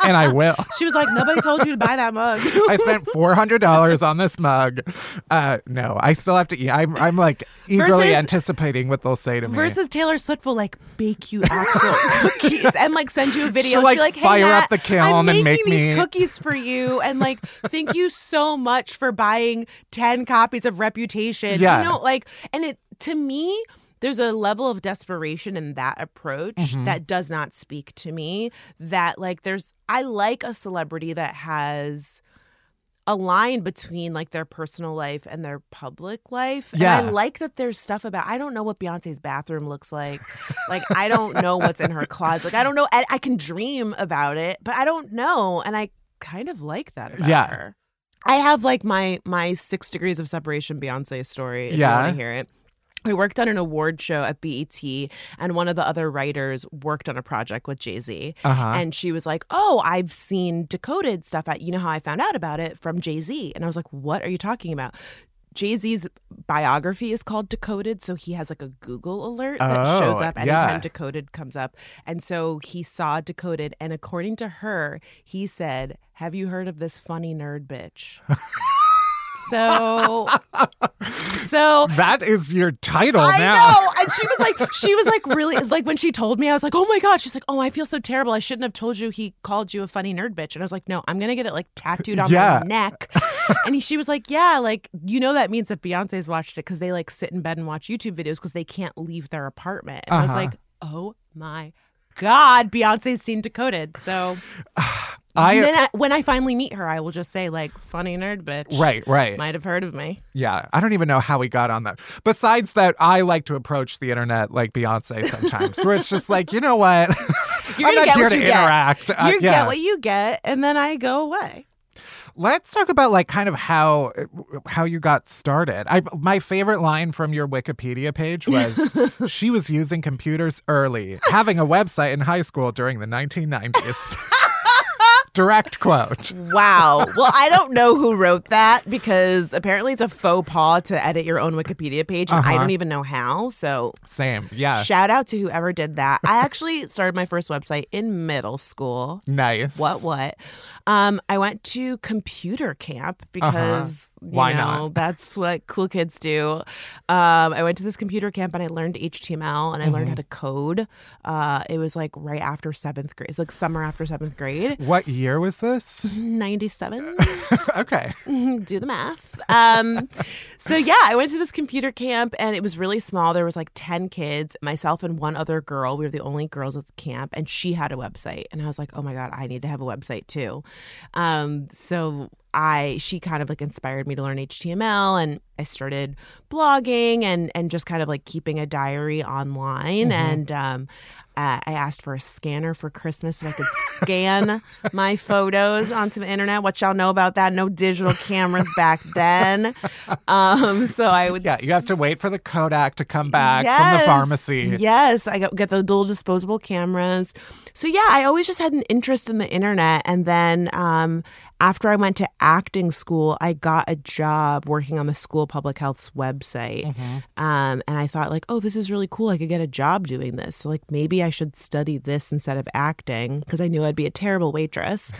and I will. She was like, nobody told you to buy that mug. I spent four hundred dollars on this mug. Uh, no, I still have to eat. I'm, I'm like eagerly Versus- anticipating what they'll say to me. Versus Taylor Swift will like bake you actual cookies and like send you a video. She'll, be like, hey, fire up the kiln I'm and making make these me- cookies for you, and like thank you so much for buying ten copies of Reputation. Yeah. you know, like, and it to me. There's a level of desperation in that approach Mm-hmm. that does not speak to me. That like there's I like a celebrity that has a line between like their personal life and their public life. And Yeah. I like that there's stuff about I don't know what Beyonce's bathroom looks like. like I don't know what's in her closet. Like I don't know I, I can dream about it, but I don't know. And I kind of like that about Yeah. her. I have like my my six degrees of separation Beyonce story. If Yeah. you want to hear it. We worked on an award show at BET, and one of the other writers worked on a project with Jay Z. Uh-huh. And she was like, Oh, I've seen decoded stuff. At, you know how I found out about it from Jay Z. And I was like, What are you talking about? Jay Z's biography is called Decoded. So he has like a Google alert that Oh, shows up anytime yeah. Decoded comes up. And so he saw Decoded. And according to her, he said, Have you heard of this funny nerd bitch? so, so That is your title I now. know. And she was like, she was like really like when she told me, I was like, oh my God. She's like, oh, I feel so terrible. I shouldn't have told you he called you a funny nerd bitch. And I was like, no, I'm gonna get it like tattooed on Yeah. my neck. and he, she was like, yeah, like you know that means that Beyonce's watched it because they like sit in bed and watch YouTube videos because they can't leave their apartment. And I was Uh-huh. like, oh my God, Beyonce's seen decoded. So I then I, when I finally meet her, I will just say like, funny nerd bitch. right, right. Might have heard of me. Yeah, I don't even know how we got on that. Besides that, I like to approach the internet like Beyonce sometimes, where it's just like, you know what? You're I'm not get here to you get. interact. Uh, you yeah. get what you get, and then I go away. Let's talk about like kind of how how you got started. I my favorite line from your Wikipedia page was she was using computers early, having a website in high school during the 1990s. Direct quote. Wow. Well, I don't know who wrote that because apparently it's a faux pas to edit your own Wikipedia page, and I Uh-huh. don't even know how. So, Same. Yeah. shout out to whoever did that. I actually started my first website in middle school. nice. What what? Um, I went to computer camp because Uh-huh. Why know not? that's what cool kids do. Um, I went to this computer camp and I learned HTML and I Mm-hmm. learned how to code. Uh, it was like right after seventh grade. It's like summer after seventh grade. What year was this? Ninety seven. okay. do the math. Um, so yeah, I went to this computer camp and it was really small. There was like 10 kids, myself and one other girl. We were the only girls at the camp and she had a website. And I was like, oh my God, I need to have a website too. Um, so I she kind of like inspired me to learn HTML and I started blogging and and just kind of like keeping a diary online and um uh, I asked for a scanner for Christmas so I could scan my photos onto the internet. What y'all know about that? No digital cameras back then. Um, so I would Yeah, you have to wait for the Kodak to come back from the pharmacy. Yes, I got get the little disposable cameras. So yeah, I always just had an interest in the internet, and then um, after I went to acting school, I got a job working on the school public health's website, Mm-hmm. um, and I thought like, oh, this is really cool. I could get a job doing this. So like maybe I should study this instead of acting because I knew I'd be a terrible waitress.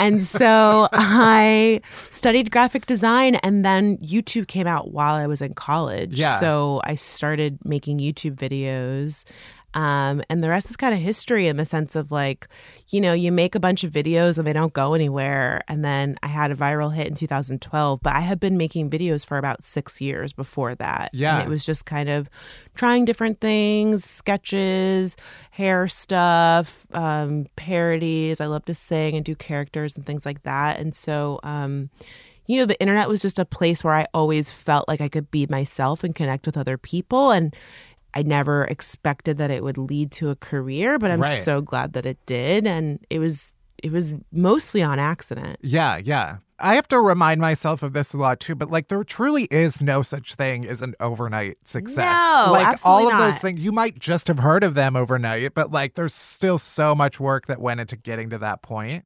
And so I studied graphic design, and then YouTube came out while I was in college. Yeah. So I started making YouTube videos. Um, and the rest is kind of history in the sense of like, you know, you make a bunch of videos and they don't go anywhere. And then I had a viral hit in 2012, but I had been making videos for about six years before that. Yeah. And it was just kind of trying different things, sketches, hair stuff, um, parodies. I love to sing and do characters and things like that. And so, um, you know, the internet was just a place where I always felt like I could be myself and connect with other people. And I never expected that it would lead to a career, but I'm Right. so glad that it did. And it was it was mostly on accident. Yeah, yeah. I have to remind myself of this a lot too, but like there truly is no such thing as an overnight success. No, like all of those things, you might just have heard of them overnight, but like there's still so much work that went into getting to that point.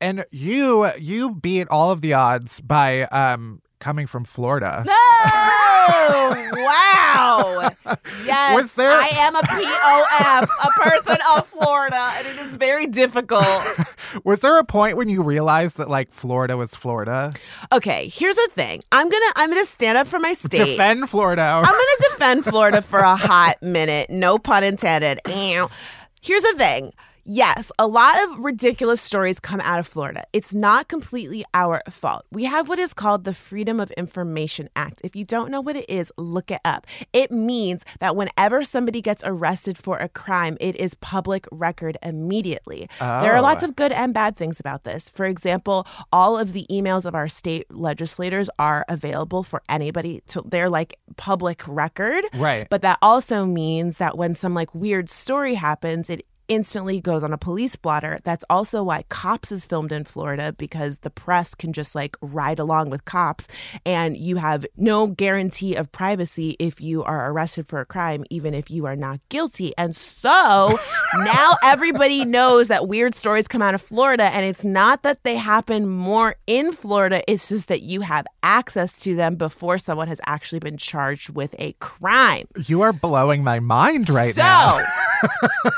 And you you beat all of the odds by um coming from Florida. No! Oh, wow! Yes, Was there- I am a POF, a person of Florida, and it is very difficult. Was there a point when you realized that like Florida was Florida? Okay, here's the thing. I'm gonna I'm gonna stand up for my state. Defend Florida. I'm going to defend Florida for a hot minute. No pun intended. Here's the thing. Yes, a lot of ridiculous stories come out of Florida. It's not completely our fault. We have what is called the Freedom of Information Act. If you don't know what it is, look it up. It means that whenever somebody gets arrested for a crime, it is public record immediately. Oh. There are Oh. lots of good and bad things about this. For example, all of the emails of our state legislators are available for anybody to they're like public record. Right. But that also means that when some like weird story happens, it instantly goes on a police blotter. That's also why Cops is filmed in Florida because the press can just like ride along with cops and you have no guarantee of privacy if you are arrested for a crime, even if you are not guilty. And so now everybody knows that weird stories come out of Florida. And it's not that they happen more in Florida, it's just that you have access to them before someone has actually been charged with a crime. You are blowing my mind right so, now.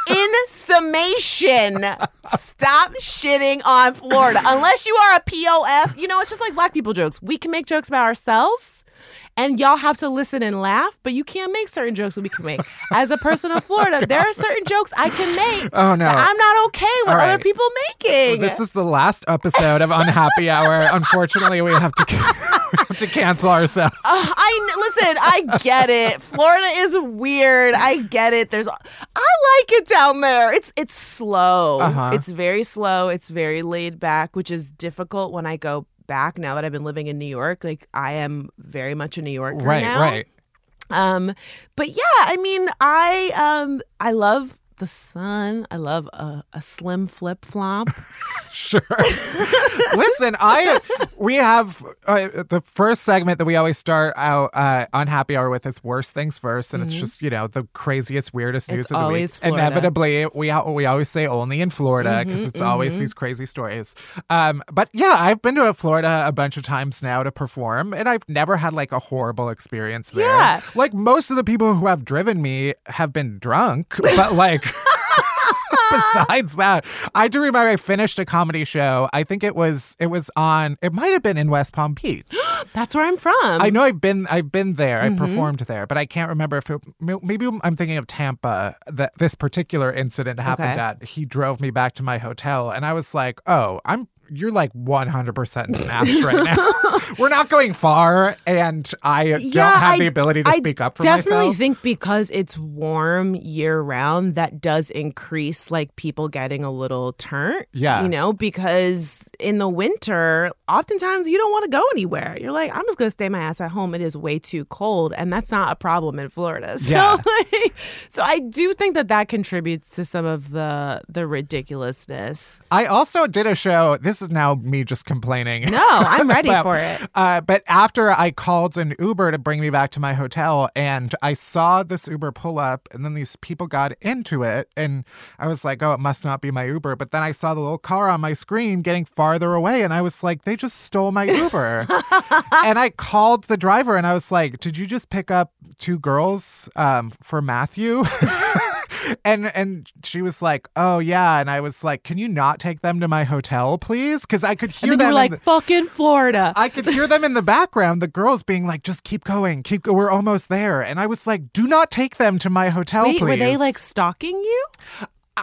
In summation, stop shitting on Florida. Unless you are a POF, you know, it's just like black people jokes. We can make jokes about ourselves. And y'all have to listen and laugh, but you can't make certain jokes that we can make. As a person of Florida, there are certain jokes I can make. Oh, no. that I'm not okay with All other people making. This is the last episode of Unhappy Hour. Unfortunately, we have to we have to cancel ourselves. Uh, I listen. I get it. Florida is weird. I get it. There's, I like it down there. It's it's slow. Uh-huh. It's very slow. It's very laid back, which is difficult when I go back now that I've been living in New York. Like I am very much a New Yorker right, now. right. Um, but yeah, I mean, I um, I love the sun. I love a, a slim flip flop. Sure. Listen, I we have uh, the first segment that we always start out uh, on Happy Hour with is worst things first, and it's just you know the craziest, weirdest news It's of the week. Florida. Inevitably, we we always say only in Florida because it's always these crazy stories. Um, but yeah, I've been to Florida a bunch of times now to perform, and I've never had like a horrible experience there. Yeah. like most of the people who have driven me have been drunk, but like. besides that, I do remember I finished a comedy show. I think it was it was on it might have been in West Palm Beach. That's where I'm from. I know I've been I've been there. Mm-hmm. I performed there, but I can't remember if it maybe I'm thinking of Tampa that this particular incident happened Okay. at. He drove me back to my hotel and I was like, "Oh, I'm you're like 100% smashed right now. We're not going far and I don't have I- the ability to I speak up for myself. I definitely think because it's warm year round, that does increase like people getting a little turnt. Yeah. You know, because in the winter, oftentimes you don't want to go anywhere. You're like, I'm just gonna stay my ass at home. It is way too cold, and that's not a problem in Florida. So, Yeah. like, so I do think that that contributes to some of the the ridiculousness. I also did a show. This is now me just complaining. No, I'm ready Well, for it. Uh, but after I called an Uber to bring me back to my hotel, and I saw this Uber pull up, and then these people got into it, and I was like, "Oh, it must not be my Uber." But then I saw the little car on my screen getting farther away, and I was like, "They just stole my Uber." and I called the driver, and I was like, "Did you just pick up two girls um, for Matthew?" and and she was like, "Oh yeah," and I was like, "Can you not take them to my hotel, please?" Because I could hear And then you them. like, the- "Fucking Florida." I could hear them in the background, the girls being like, just keep going, keep go- we're almost there. And I was like, do not take them to my hotel, Wait, please. were they like stalking you?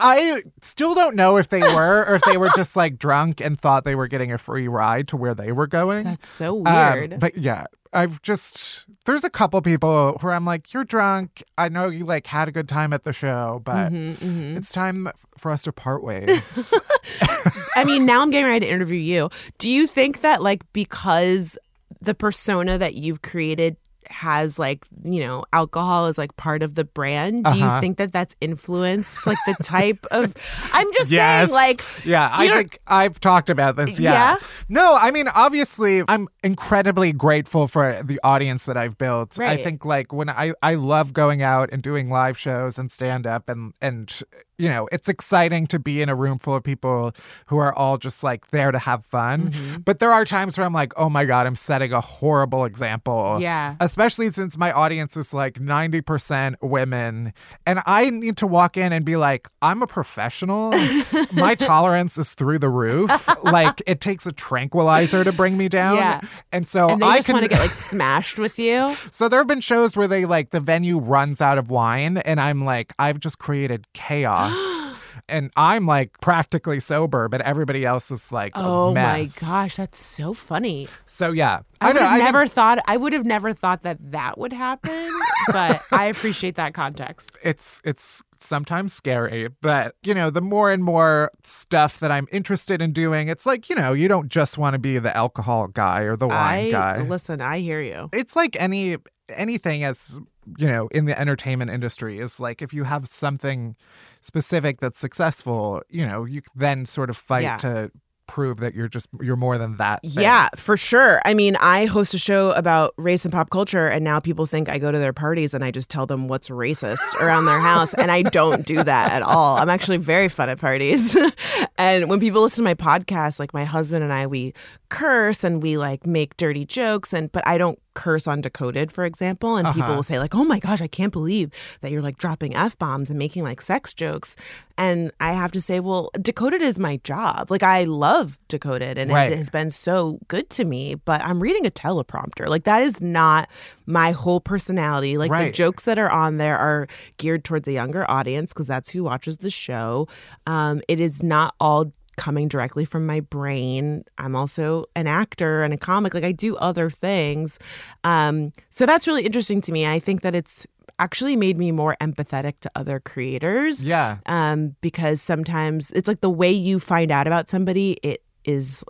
I still don't know if they were or if they were just like drunk and thought they were getting a free ride to where they were going. That's so Um, weird. but yeah, I've just there's a couple people where I'm like, you're drunk. I know you like had a good time at the show, but Mm-hmm, it's time for us to part ways. I mean, now I'm getting ready to interview you. Do you think that, like, because the persona that you've created has, like, you know, alcohol is like part of the brand, do Uh-huh. you think that that's influenced, like, the type of. I'm just yes. saying, like, yeah, I know- think I've talked about this. Yeah. Yeah? No, I mean, obviously, I'm incredibly grateful for the audience that I've built. I think, like, when I, I love going out and doing live shows and stand up, and, and, you know, it's exciting to be in a room full of people who are all just like there to have fun. Mm-hmm. But there are times where I'm like, oh my God, I'm setting a horrible example. Yeah. Especially since my audience is like 90% women. And I need to walk in and be like, I'm a professional. my tolerance is through the roof. like it takes a tranquilizer to bring me down. Yeah. And so and they I just can want to get, like, smashed with you. so there have been shows where they like the venue runs out of wine and I'm like, I've just created chaos. and I'm like practically sober, but everybody else is like a Oh my gosh, that's so funny. So yeah. I would know, have I can- never thought. I would have never thought that that would happen. but I appreciate that context. it's it's sometimes scary but you know the more and more stuff that i'm interested in doing it's like you know you don't just want to be the alcohol guy or the wine I guy listen. I hear you. it's like any anything as you know in the entertainment industry is like if you have something specific that's successful, you know, you then sort of fight Yeah. to prove that you're just you're more than that. thing. Yeah, for sure. I mean, I host a show about race and pop culture, and now people think I go to their parties and I just tell them what's racist around their house. And I don't do that at all. I'm actually very fun at parties. and when people listen to my podcast, like my husband and I, we curse and we like make dirty jokes, and but I don't curse on decoded for example and people Uh-huh. will say like oh my gosh i can't believe that you're like dropping f-bombs and making like sex jokes. And i have to say well decoded is my job. Like i love decoded and Right. it has been so good to me but i'm reading a teleprompter. Like that is not my whole personality. Like the jokes that are on there are geared towards a younger audience because that's who watches the show. Um, it is not all coming directly from my brain. I'm also an actor and a comic. Like I do other things. Um, so that's really interesting to me. I think that it's actually made me more empathetic to other creators. Yeah. Um, because sometimes it's like the way you find out about somebody, it is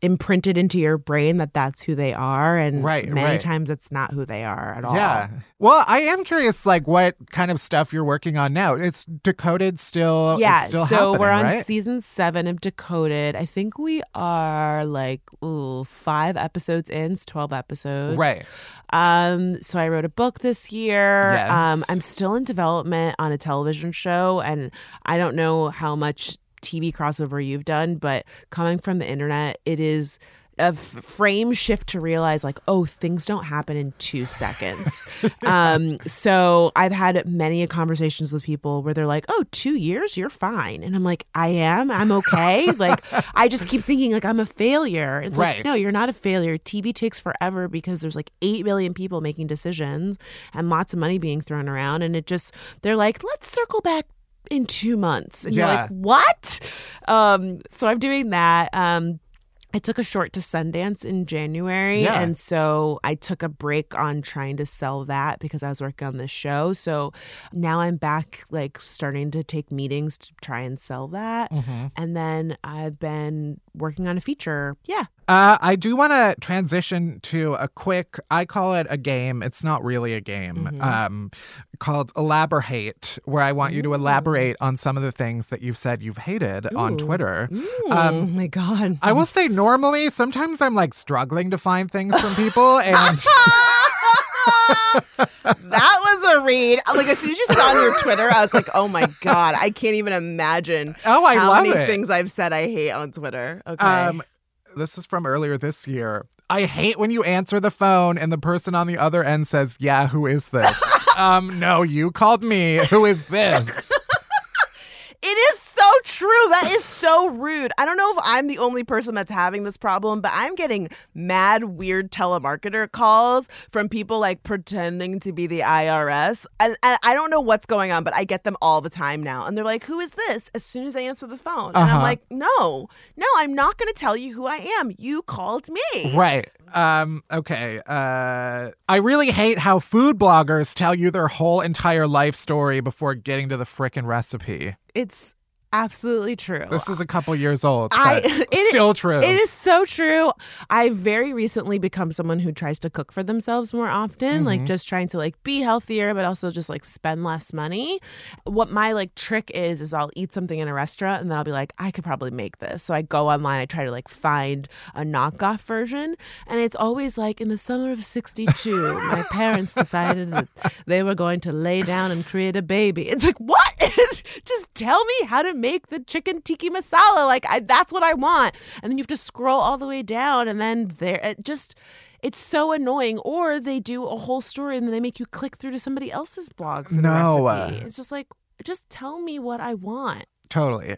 imprinted into your brain that that's who they are and Right, many right. times it's not who they are at all Yeah. Well, I am curious, like, what kind of stuff you're working on now. It's decoded still. yeah still so we're on right? season seven of decoded i think we are like ooh, five episodes in it's 12 episodes Right. um so i wrote a book this year Yes. um i'm still in development on a television show and i don't know how much tv crossover you've done but coming from the internet it is a frame shift to realize like oh things don't happen in two seconds. Um so i've had many conversations with people where they're like oh two years? You're fine. And i'm like i am? I'm okay? Like i just keep thinking like i'm a failure. It's Right. like no you're not a failure. Tv takes forever because there's like 8 million people making decisions and lots of money being thrown around. And it just they're like let's circle back in two months and you're Yeah. like what um so i'm doing that um I took a short to Sundance in January. Yeah. And so I took a break on trying to sell that because I was working on this show. So now I'm back, like starting to take meetings to try and sell that. Mm-hmm. And then I've been working on a feature. Yeah. Uh, I do want to transition to a quick, I call it a game. It's not really a game, Mm-hmm. um, called Elaborate, where I want you to elaborate on some of the things that you've said you've hated on Ooh. Twitter. oh Um, my God. I will say, normally, sometimes I'm like struggling to find things from people, and that was a read. Like as soon as you said on your Twitter, I was like, "Oh my god, I can't even imagine Oh, I how love many it. things I've said I hate on Twitter." Okay, um, this is from earlier this year. I hate when you answer the phone and the person on the other end says, "Yeah, who is this?" um, no, you called me. Who is this? It is so true. That is so rude. I don't know if I'm the only person that's having this problem, but I'm getting mad, weird telemarketer calls from people like pretending to be the IRS. And, and I don't know what's going on, but I get them all the time now. And they're like, Who is this? As soon as I answer the phone. And Uh-huh. I'm like, No, no, I'm not going to tell you who I am. You called me. Right. Um, okay. Uh, I really hate how food bloggers tell you their whole entire life story before getting to the frickin' recipe. It's absolutely true. This is a couple years old, I- but it- still true. It is so true. I very recently become someone who tries to cook for themselves more often, like mm-hmm. just trying to like be healthier, but also just like spend less money. What my like trick is is I'll eat something in a restaurant and then I'll be like, I could probably make this. So I go online, I try to like find a knockoff version, and it's always like in the summer of '62, my parents decided that they were going to lay down and create a baby. It's like what? just tell me how to make the chicken tiki masala. Like I, that's what I want. And then you have to scroll all the way down, and then there it just. It's so annoying. Or they do a whole story and then they make you click through to somebody else's blog for the No, recipe. uh, It's just like, just tell me what I want. Totally.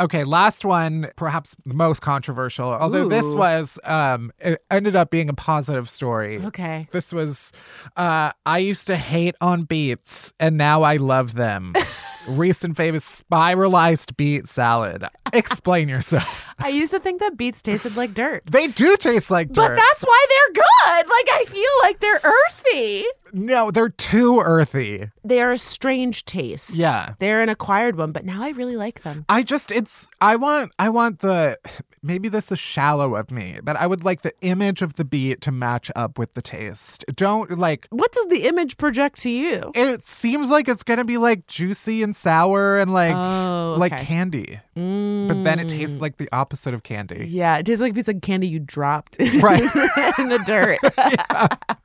Okay, last one, perhaps the most controversial, although this was um it ended up being a positive story. Okay. This was uh I used to hate on beets and now I love them. Recent famous spiralized beet salad. Explain yourself. I used to think that beets tasted like dirt. They do taste like dirt. But that's why they're good. Like I feel like they're earthy. No, they're too earthy. They are a strange taste. Yeah. They're an acquired one, but now I really like them. I just it's I want I want the maybe this is shallow of me, but I would like the image of the beet to match up with the taste. Don't like What does the image project to you? it seems like it's gonna be like juicy and sour and like Oh, like okay. candy. But then it tastes mm. like the opposite of candy. Yeah, it tastes like a piece of candy you dropped Right. in the dirt.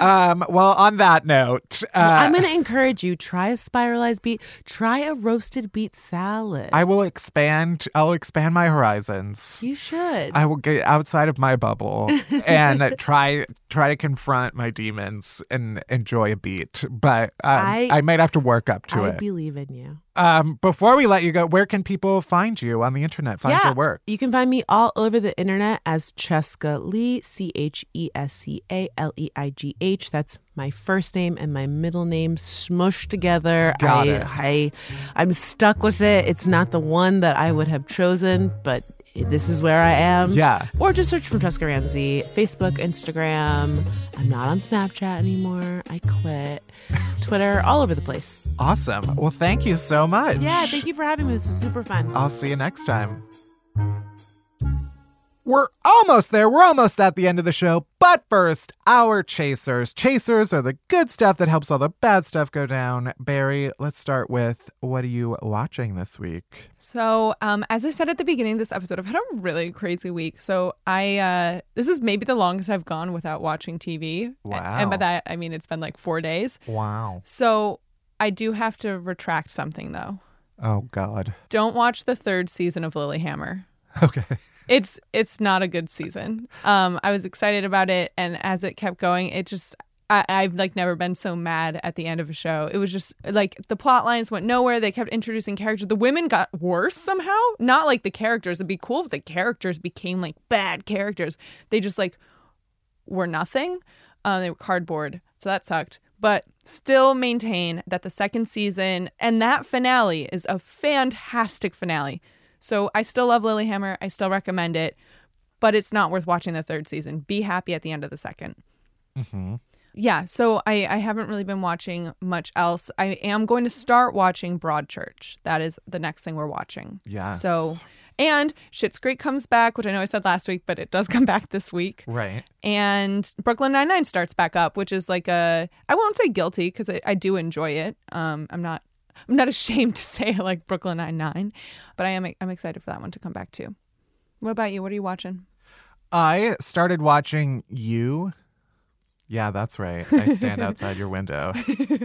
Um well on that note, uh, I'm going to encourage you try a spiralized beet, try a roasted beet salad. I will expand I'll expand my horizons. you should. I will get outside of my bubble and try try to confront my demons and enjoy a beet. But um, I, I- might have to work up to I it. I believe in you. Um, before we let you go, where can people find you on the internet? Find yeah, your work. You can find me all over the internet as Chescaleigh, C H E S C A L E I G H. That's my first name and my middle name smushed together. Got I, it. I, I'm stuck with it. It's not the one that I would have chosen, but this is where I am. Yeah. Or just search for Cheska Ramsey, Facebook, Instagram. I'm not on Snapchat anymore. I quit. Twitter, all over the place. Awesome. Well, thank you so much. Yeah, thank you for having me. This was super fun. I'll see you next time. We're almost there. We're almost at the end of the show. But first, our chasers. Chasers are the good stuff that helps all the bad stuff go down. Barry, let's start with what are you watching this week? So, um, as I said at the beginning of this episode, I've had a really crazy week. So, I uh, this is maybe the longest I've gone without watching TV. Wow. And by that, I mean it's been like four days. Wow. So, I do have to retract something though. Oh, God. Don't watch the third season of Lilyhammer. Okay. It's it's not a good season. Um, I was excited about it, and as it kept going, it just I, I've like never been so mad at the end of a show. It was just like the plot lines went nowhere. They kept introducing characters. The women got worse somehow. Not like the characters. It'd be cool if the characters became like bad characters. They just like were nothing. Um, they were cardboard, so that sucked. But still maintain that the second season and that finale is a fantastic finale. So I still love Lilyhammer. I still recommend it, but it's not worth watching the third season. Be happy at the end of the 2nd hmm Yeah, so I, I haven't really been watching much else. I am going to start watching Broadchurch. That is the next thing we're watching. Yeah. So, and Schitt's Creek comes back, which I know I said last week, but it does come back this week. Right. And Brooklyn Nine Nine starts back up, which is like a I won't say guilty because I, I do enjoy it. Um, I'm not I'm not ashamed to say I like Brooklyn Nine Nine, but I am I'm excited for that one to come back too. What about you? What are you watching? I started watching you. Yeah, that's right. I stand outside your window.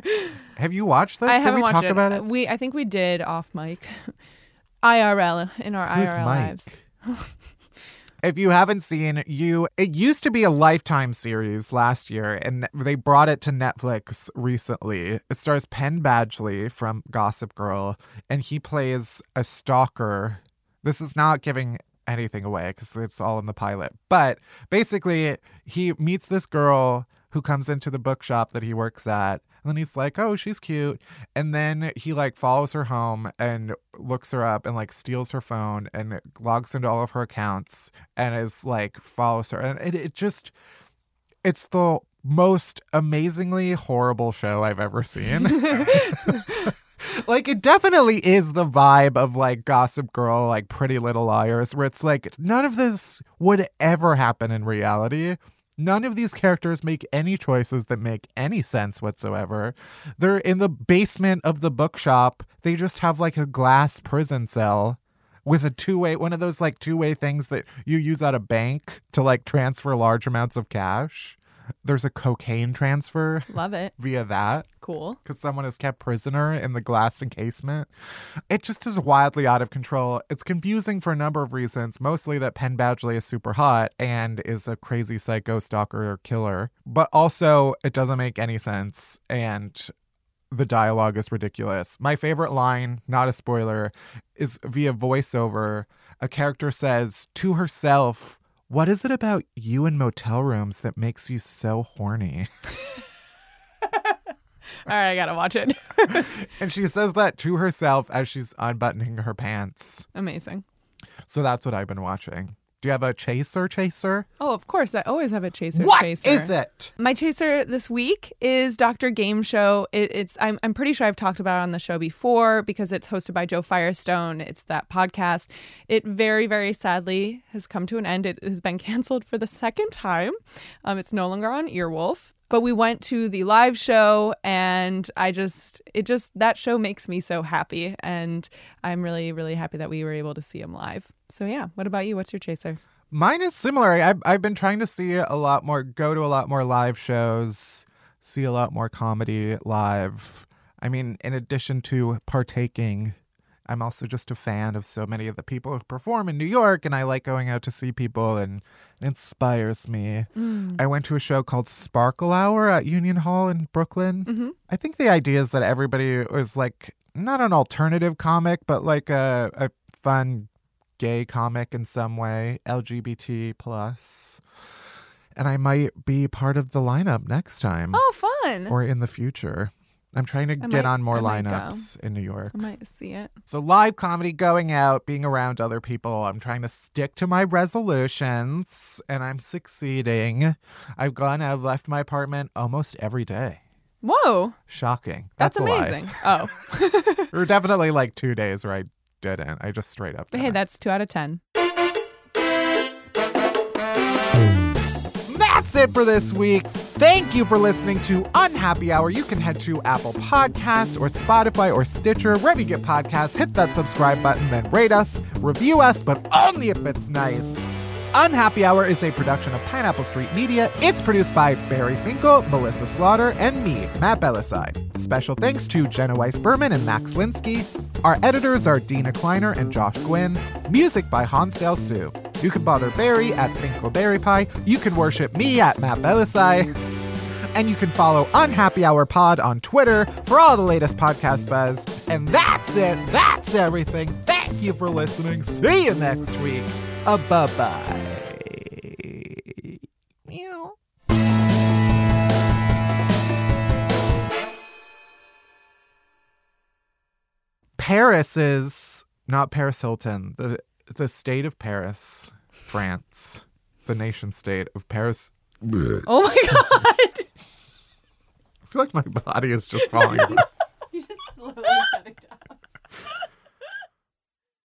Have you watched this? I Did haven't we watched talk it. about it? We I think we did off mic, IRL in our Who's IRL Mike? lives. If you haven't seen you, it used to be a Lifetime series last year, and they brought it to Netflix recently. It stars Penn Badgley from Gossip Girl, and he plays a stalker. This is not giving anything away because it's all in the pilot. But basically, he meets this girl who comes into the bookshop that he works at. And then he's like, "Oh, she's cute." And then he like follows her home and looks her up and like steals her phone and logs into all of her accounts and is like follows her. And it, it just it's the most amazingly horrible show I've ever seen. like it definitely is the vibe of like Gossip Girl, like Pretty Little Liars, where it's like none of this would ever happen in reality. None of these characters make any choices that make any sense whatsoever. They're in the basement of the bookshop. They just have like a glass prison cell with a two way, one of those like two way things that you use at a bank to like transfer large amounts of cash. There's a cocaine transfer Love it. via that Cool. because someone is kept prisoner in the glass encasement. It just is wildly out of control. It's confusing for a number of reasons, mostly that Penn Badgley is super hot and is a crazy psycho stalker or killer, but also it doesn't make any sense and the dialogue is ridiculous. My favorite line, not a spoiler, is via voiceover. A character says to herself, What is it about you and motel rooms that makes you so horny? All right, I gotta watch it. And she says that to herself as she's unbuttoning her pants. Amazing. So that's what I've been watching. Do you have a chaser chaser? Oh, of course. I always have a chaser. What chaser. is it? My chaser this week is Dr. Game Show. It, it's I'm I'm pretty sure I've talked about it on the show before because it's hosted by Jo Firestone. It's that podcast. It very very sadly has come to an end. It has been canceled for the second time. Um, it's no longer on Earwolf. But we went to the live show and I just it just that show makes me so happy and I'm really really happy that we were able to see him live. So yeah, what about you? What's your chaser? Mine is similar. I've, I've been trying to see a lot more, go to a lot more live shows, see a lot more comedy live. I mean, in addition to partaking, I'm also just a fan of so many of the people who perform in New York, and I like going out to see people, and it inspires me. Mm. I went to a show called Sparkle Hour at Union Hall in Brooklyn. Mm-hmm. I think the idea is that everybody was like not an alternative comic, but like a, a fun gay comic in some way, LGBT plus. And I might be part of the lineup next time Oh, fun. or in the future. I'm trying to I get might- on more I might lineups in New York. I might see it. So live comedy, going out, being around other people. I'm trying to stick to my resolutions and I'm succeeding. I've gone I've left my apartment almost every day. Whoa, Shocking. that's, lie. amazing. Oh, There were definitely like two days where I didn't. I just straight up. hey, didn't. that's two out of ten. That's it for this week. Thank you for listening to Unhappy Hour. You can head to Apple Podcasts or Spotify or Stitcher, wherever you get podcasts. Hit that subscribe button, then rate us, review us, but only if it's nice. Unhappy Hour is a production of Pineapple Street Media. It's produced by Barry Finkel, Melissa Slaughter, and me, Matt Bellassai. Special thanks to Jenna Weiss Berman and Max Linsky. Our editors are Dina Kleiner and Josh Gwynn. Music by Hansdale Hsu. You can bother Barry at Finkel Berry Pie. You can worship me at Matt Bellassai. And you can follow Unhappy Hour Pod on Twitter for all the latest podcast buzz. And that's it. That's everything. Thank you for listening. See you next week. Uh, bye bye. Meow. Paris is not Paris Hilton. The the state of Paris, France, the nation state of Paris. Oh my god. I feel like my body is just falling you just slowly apart.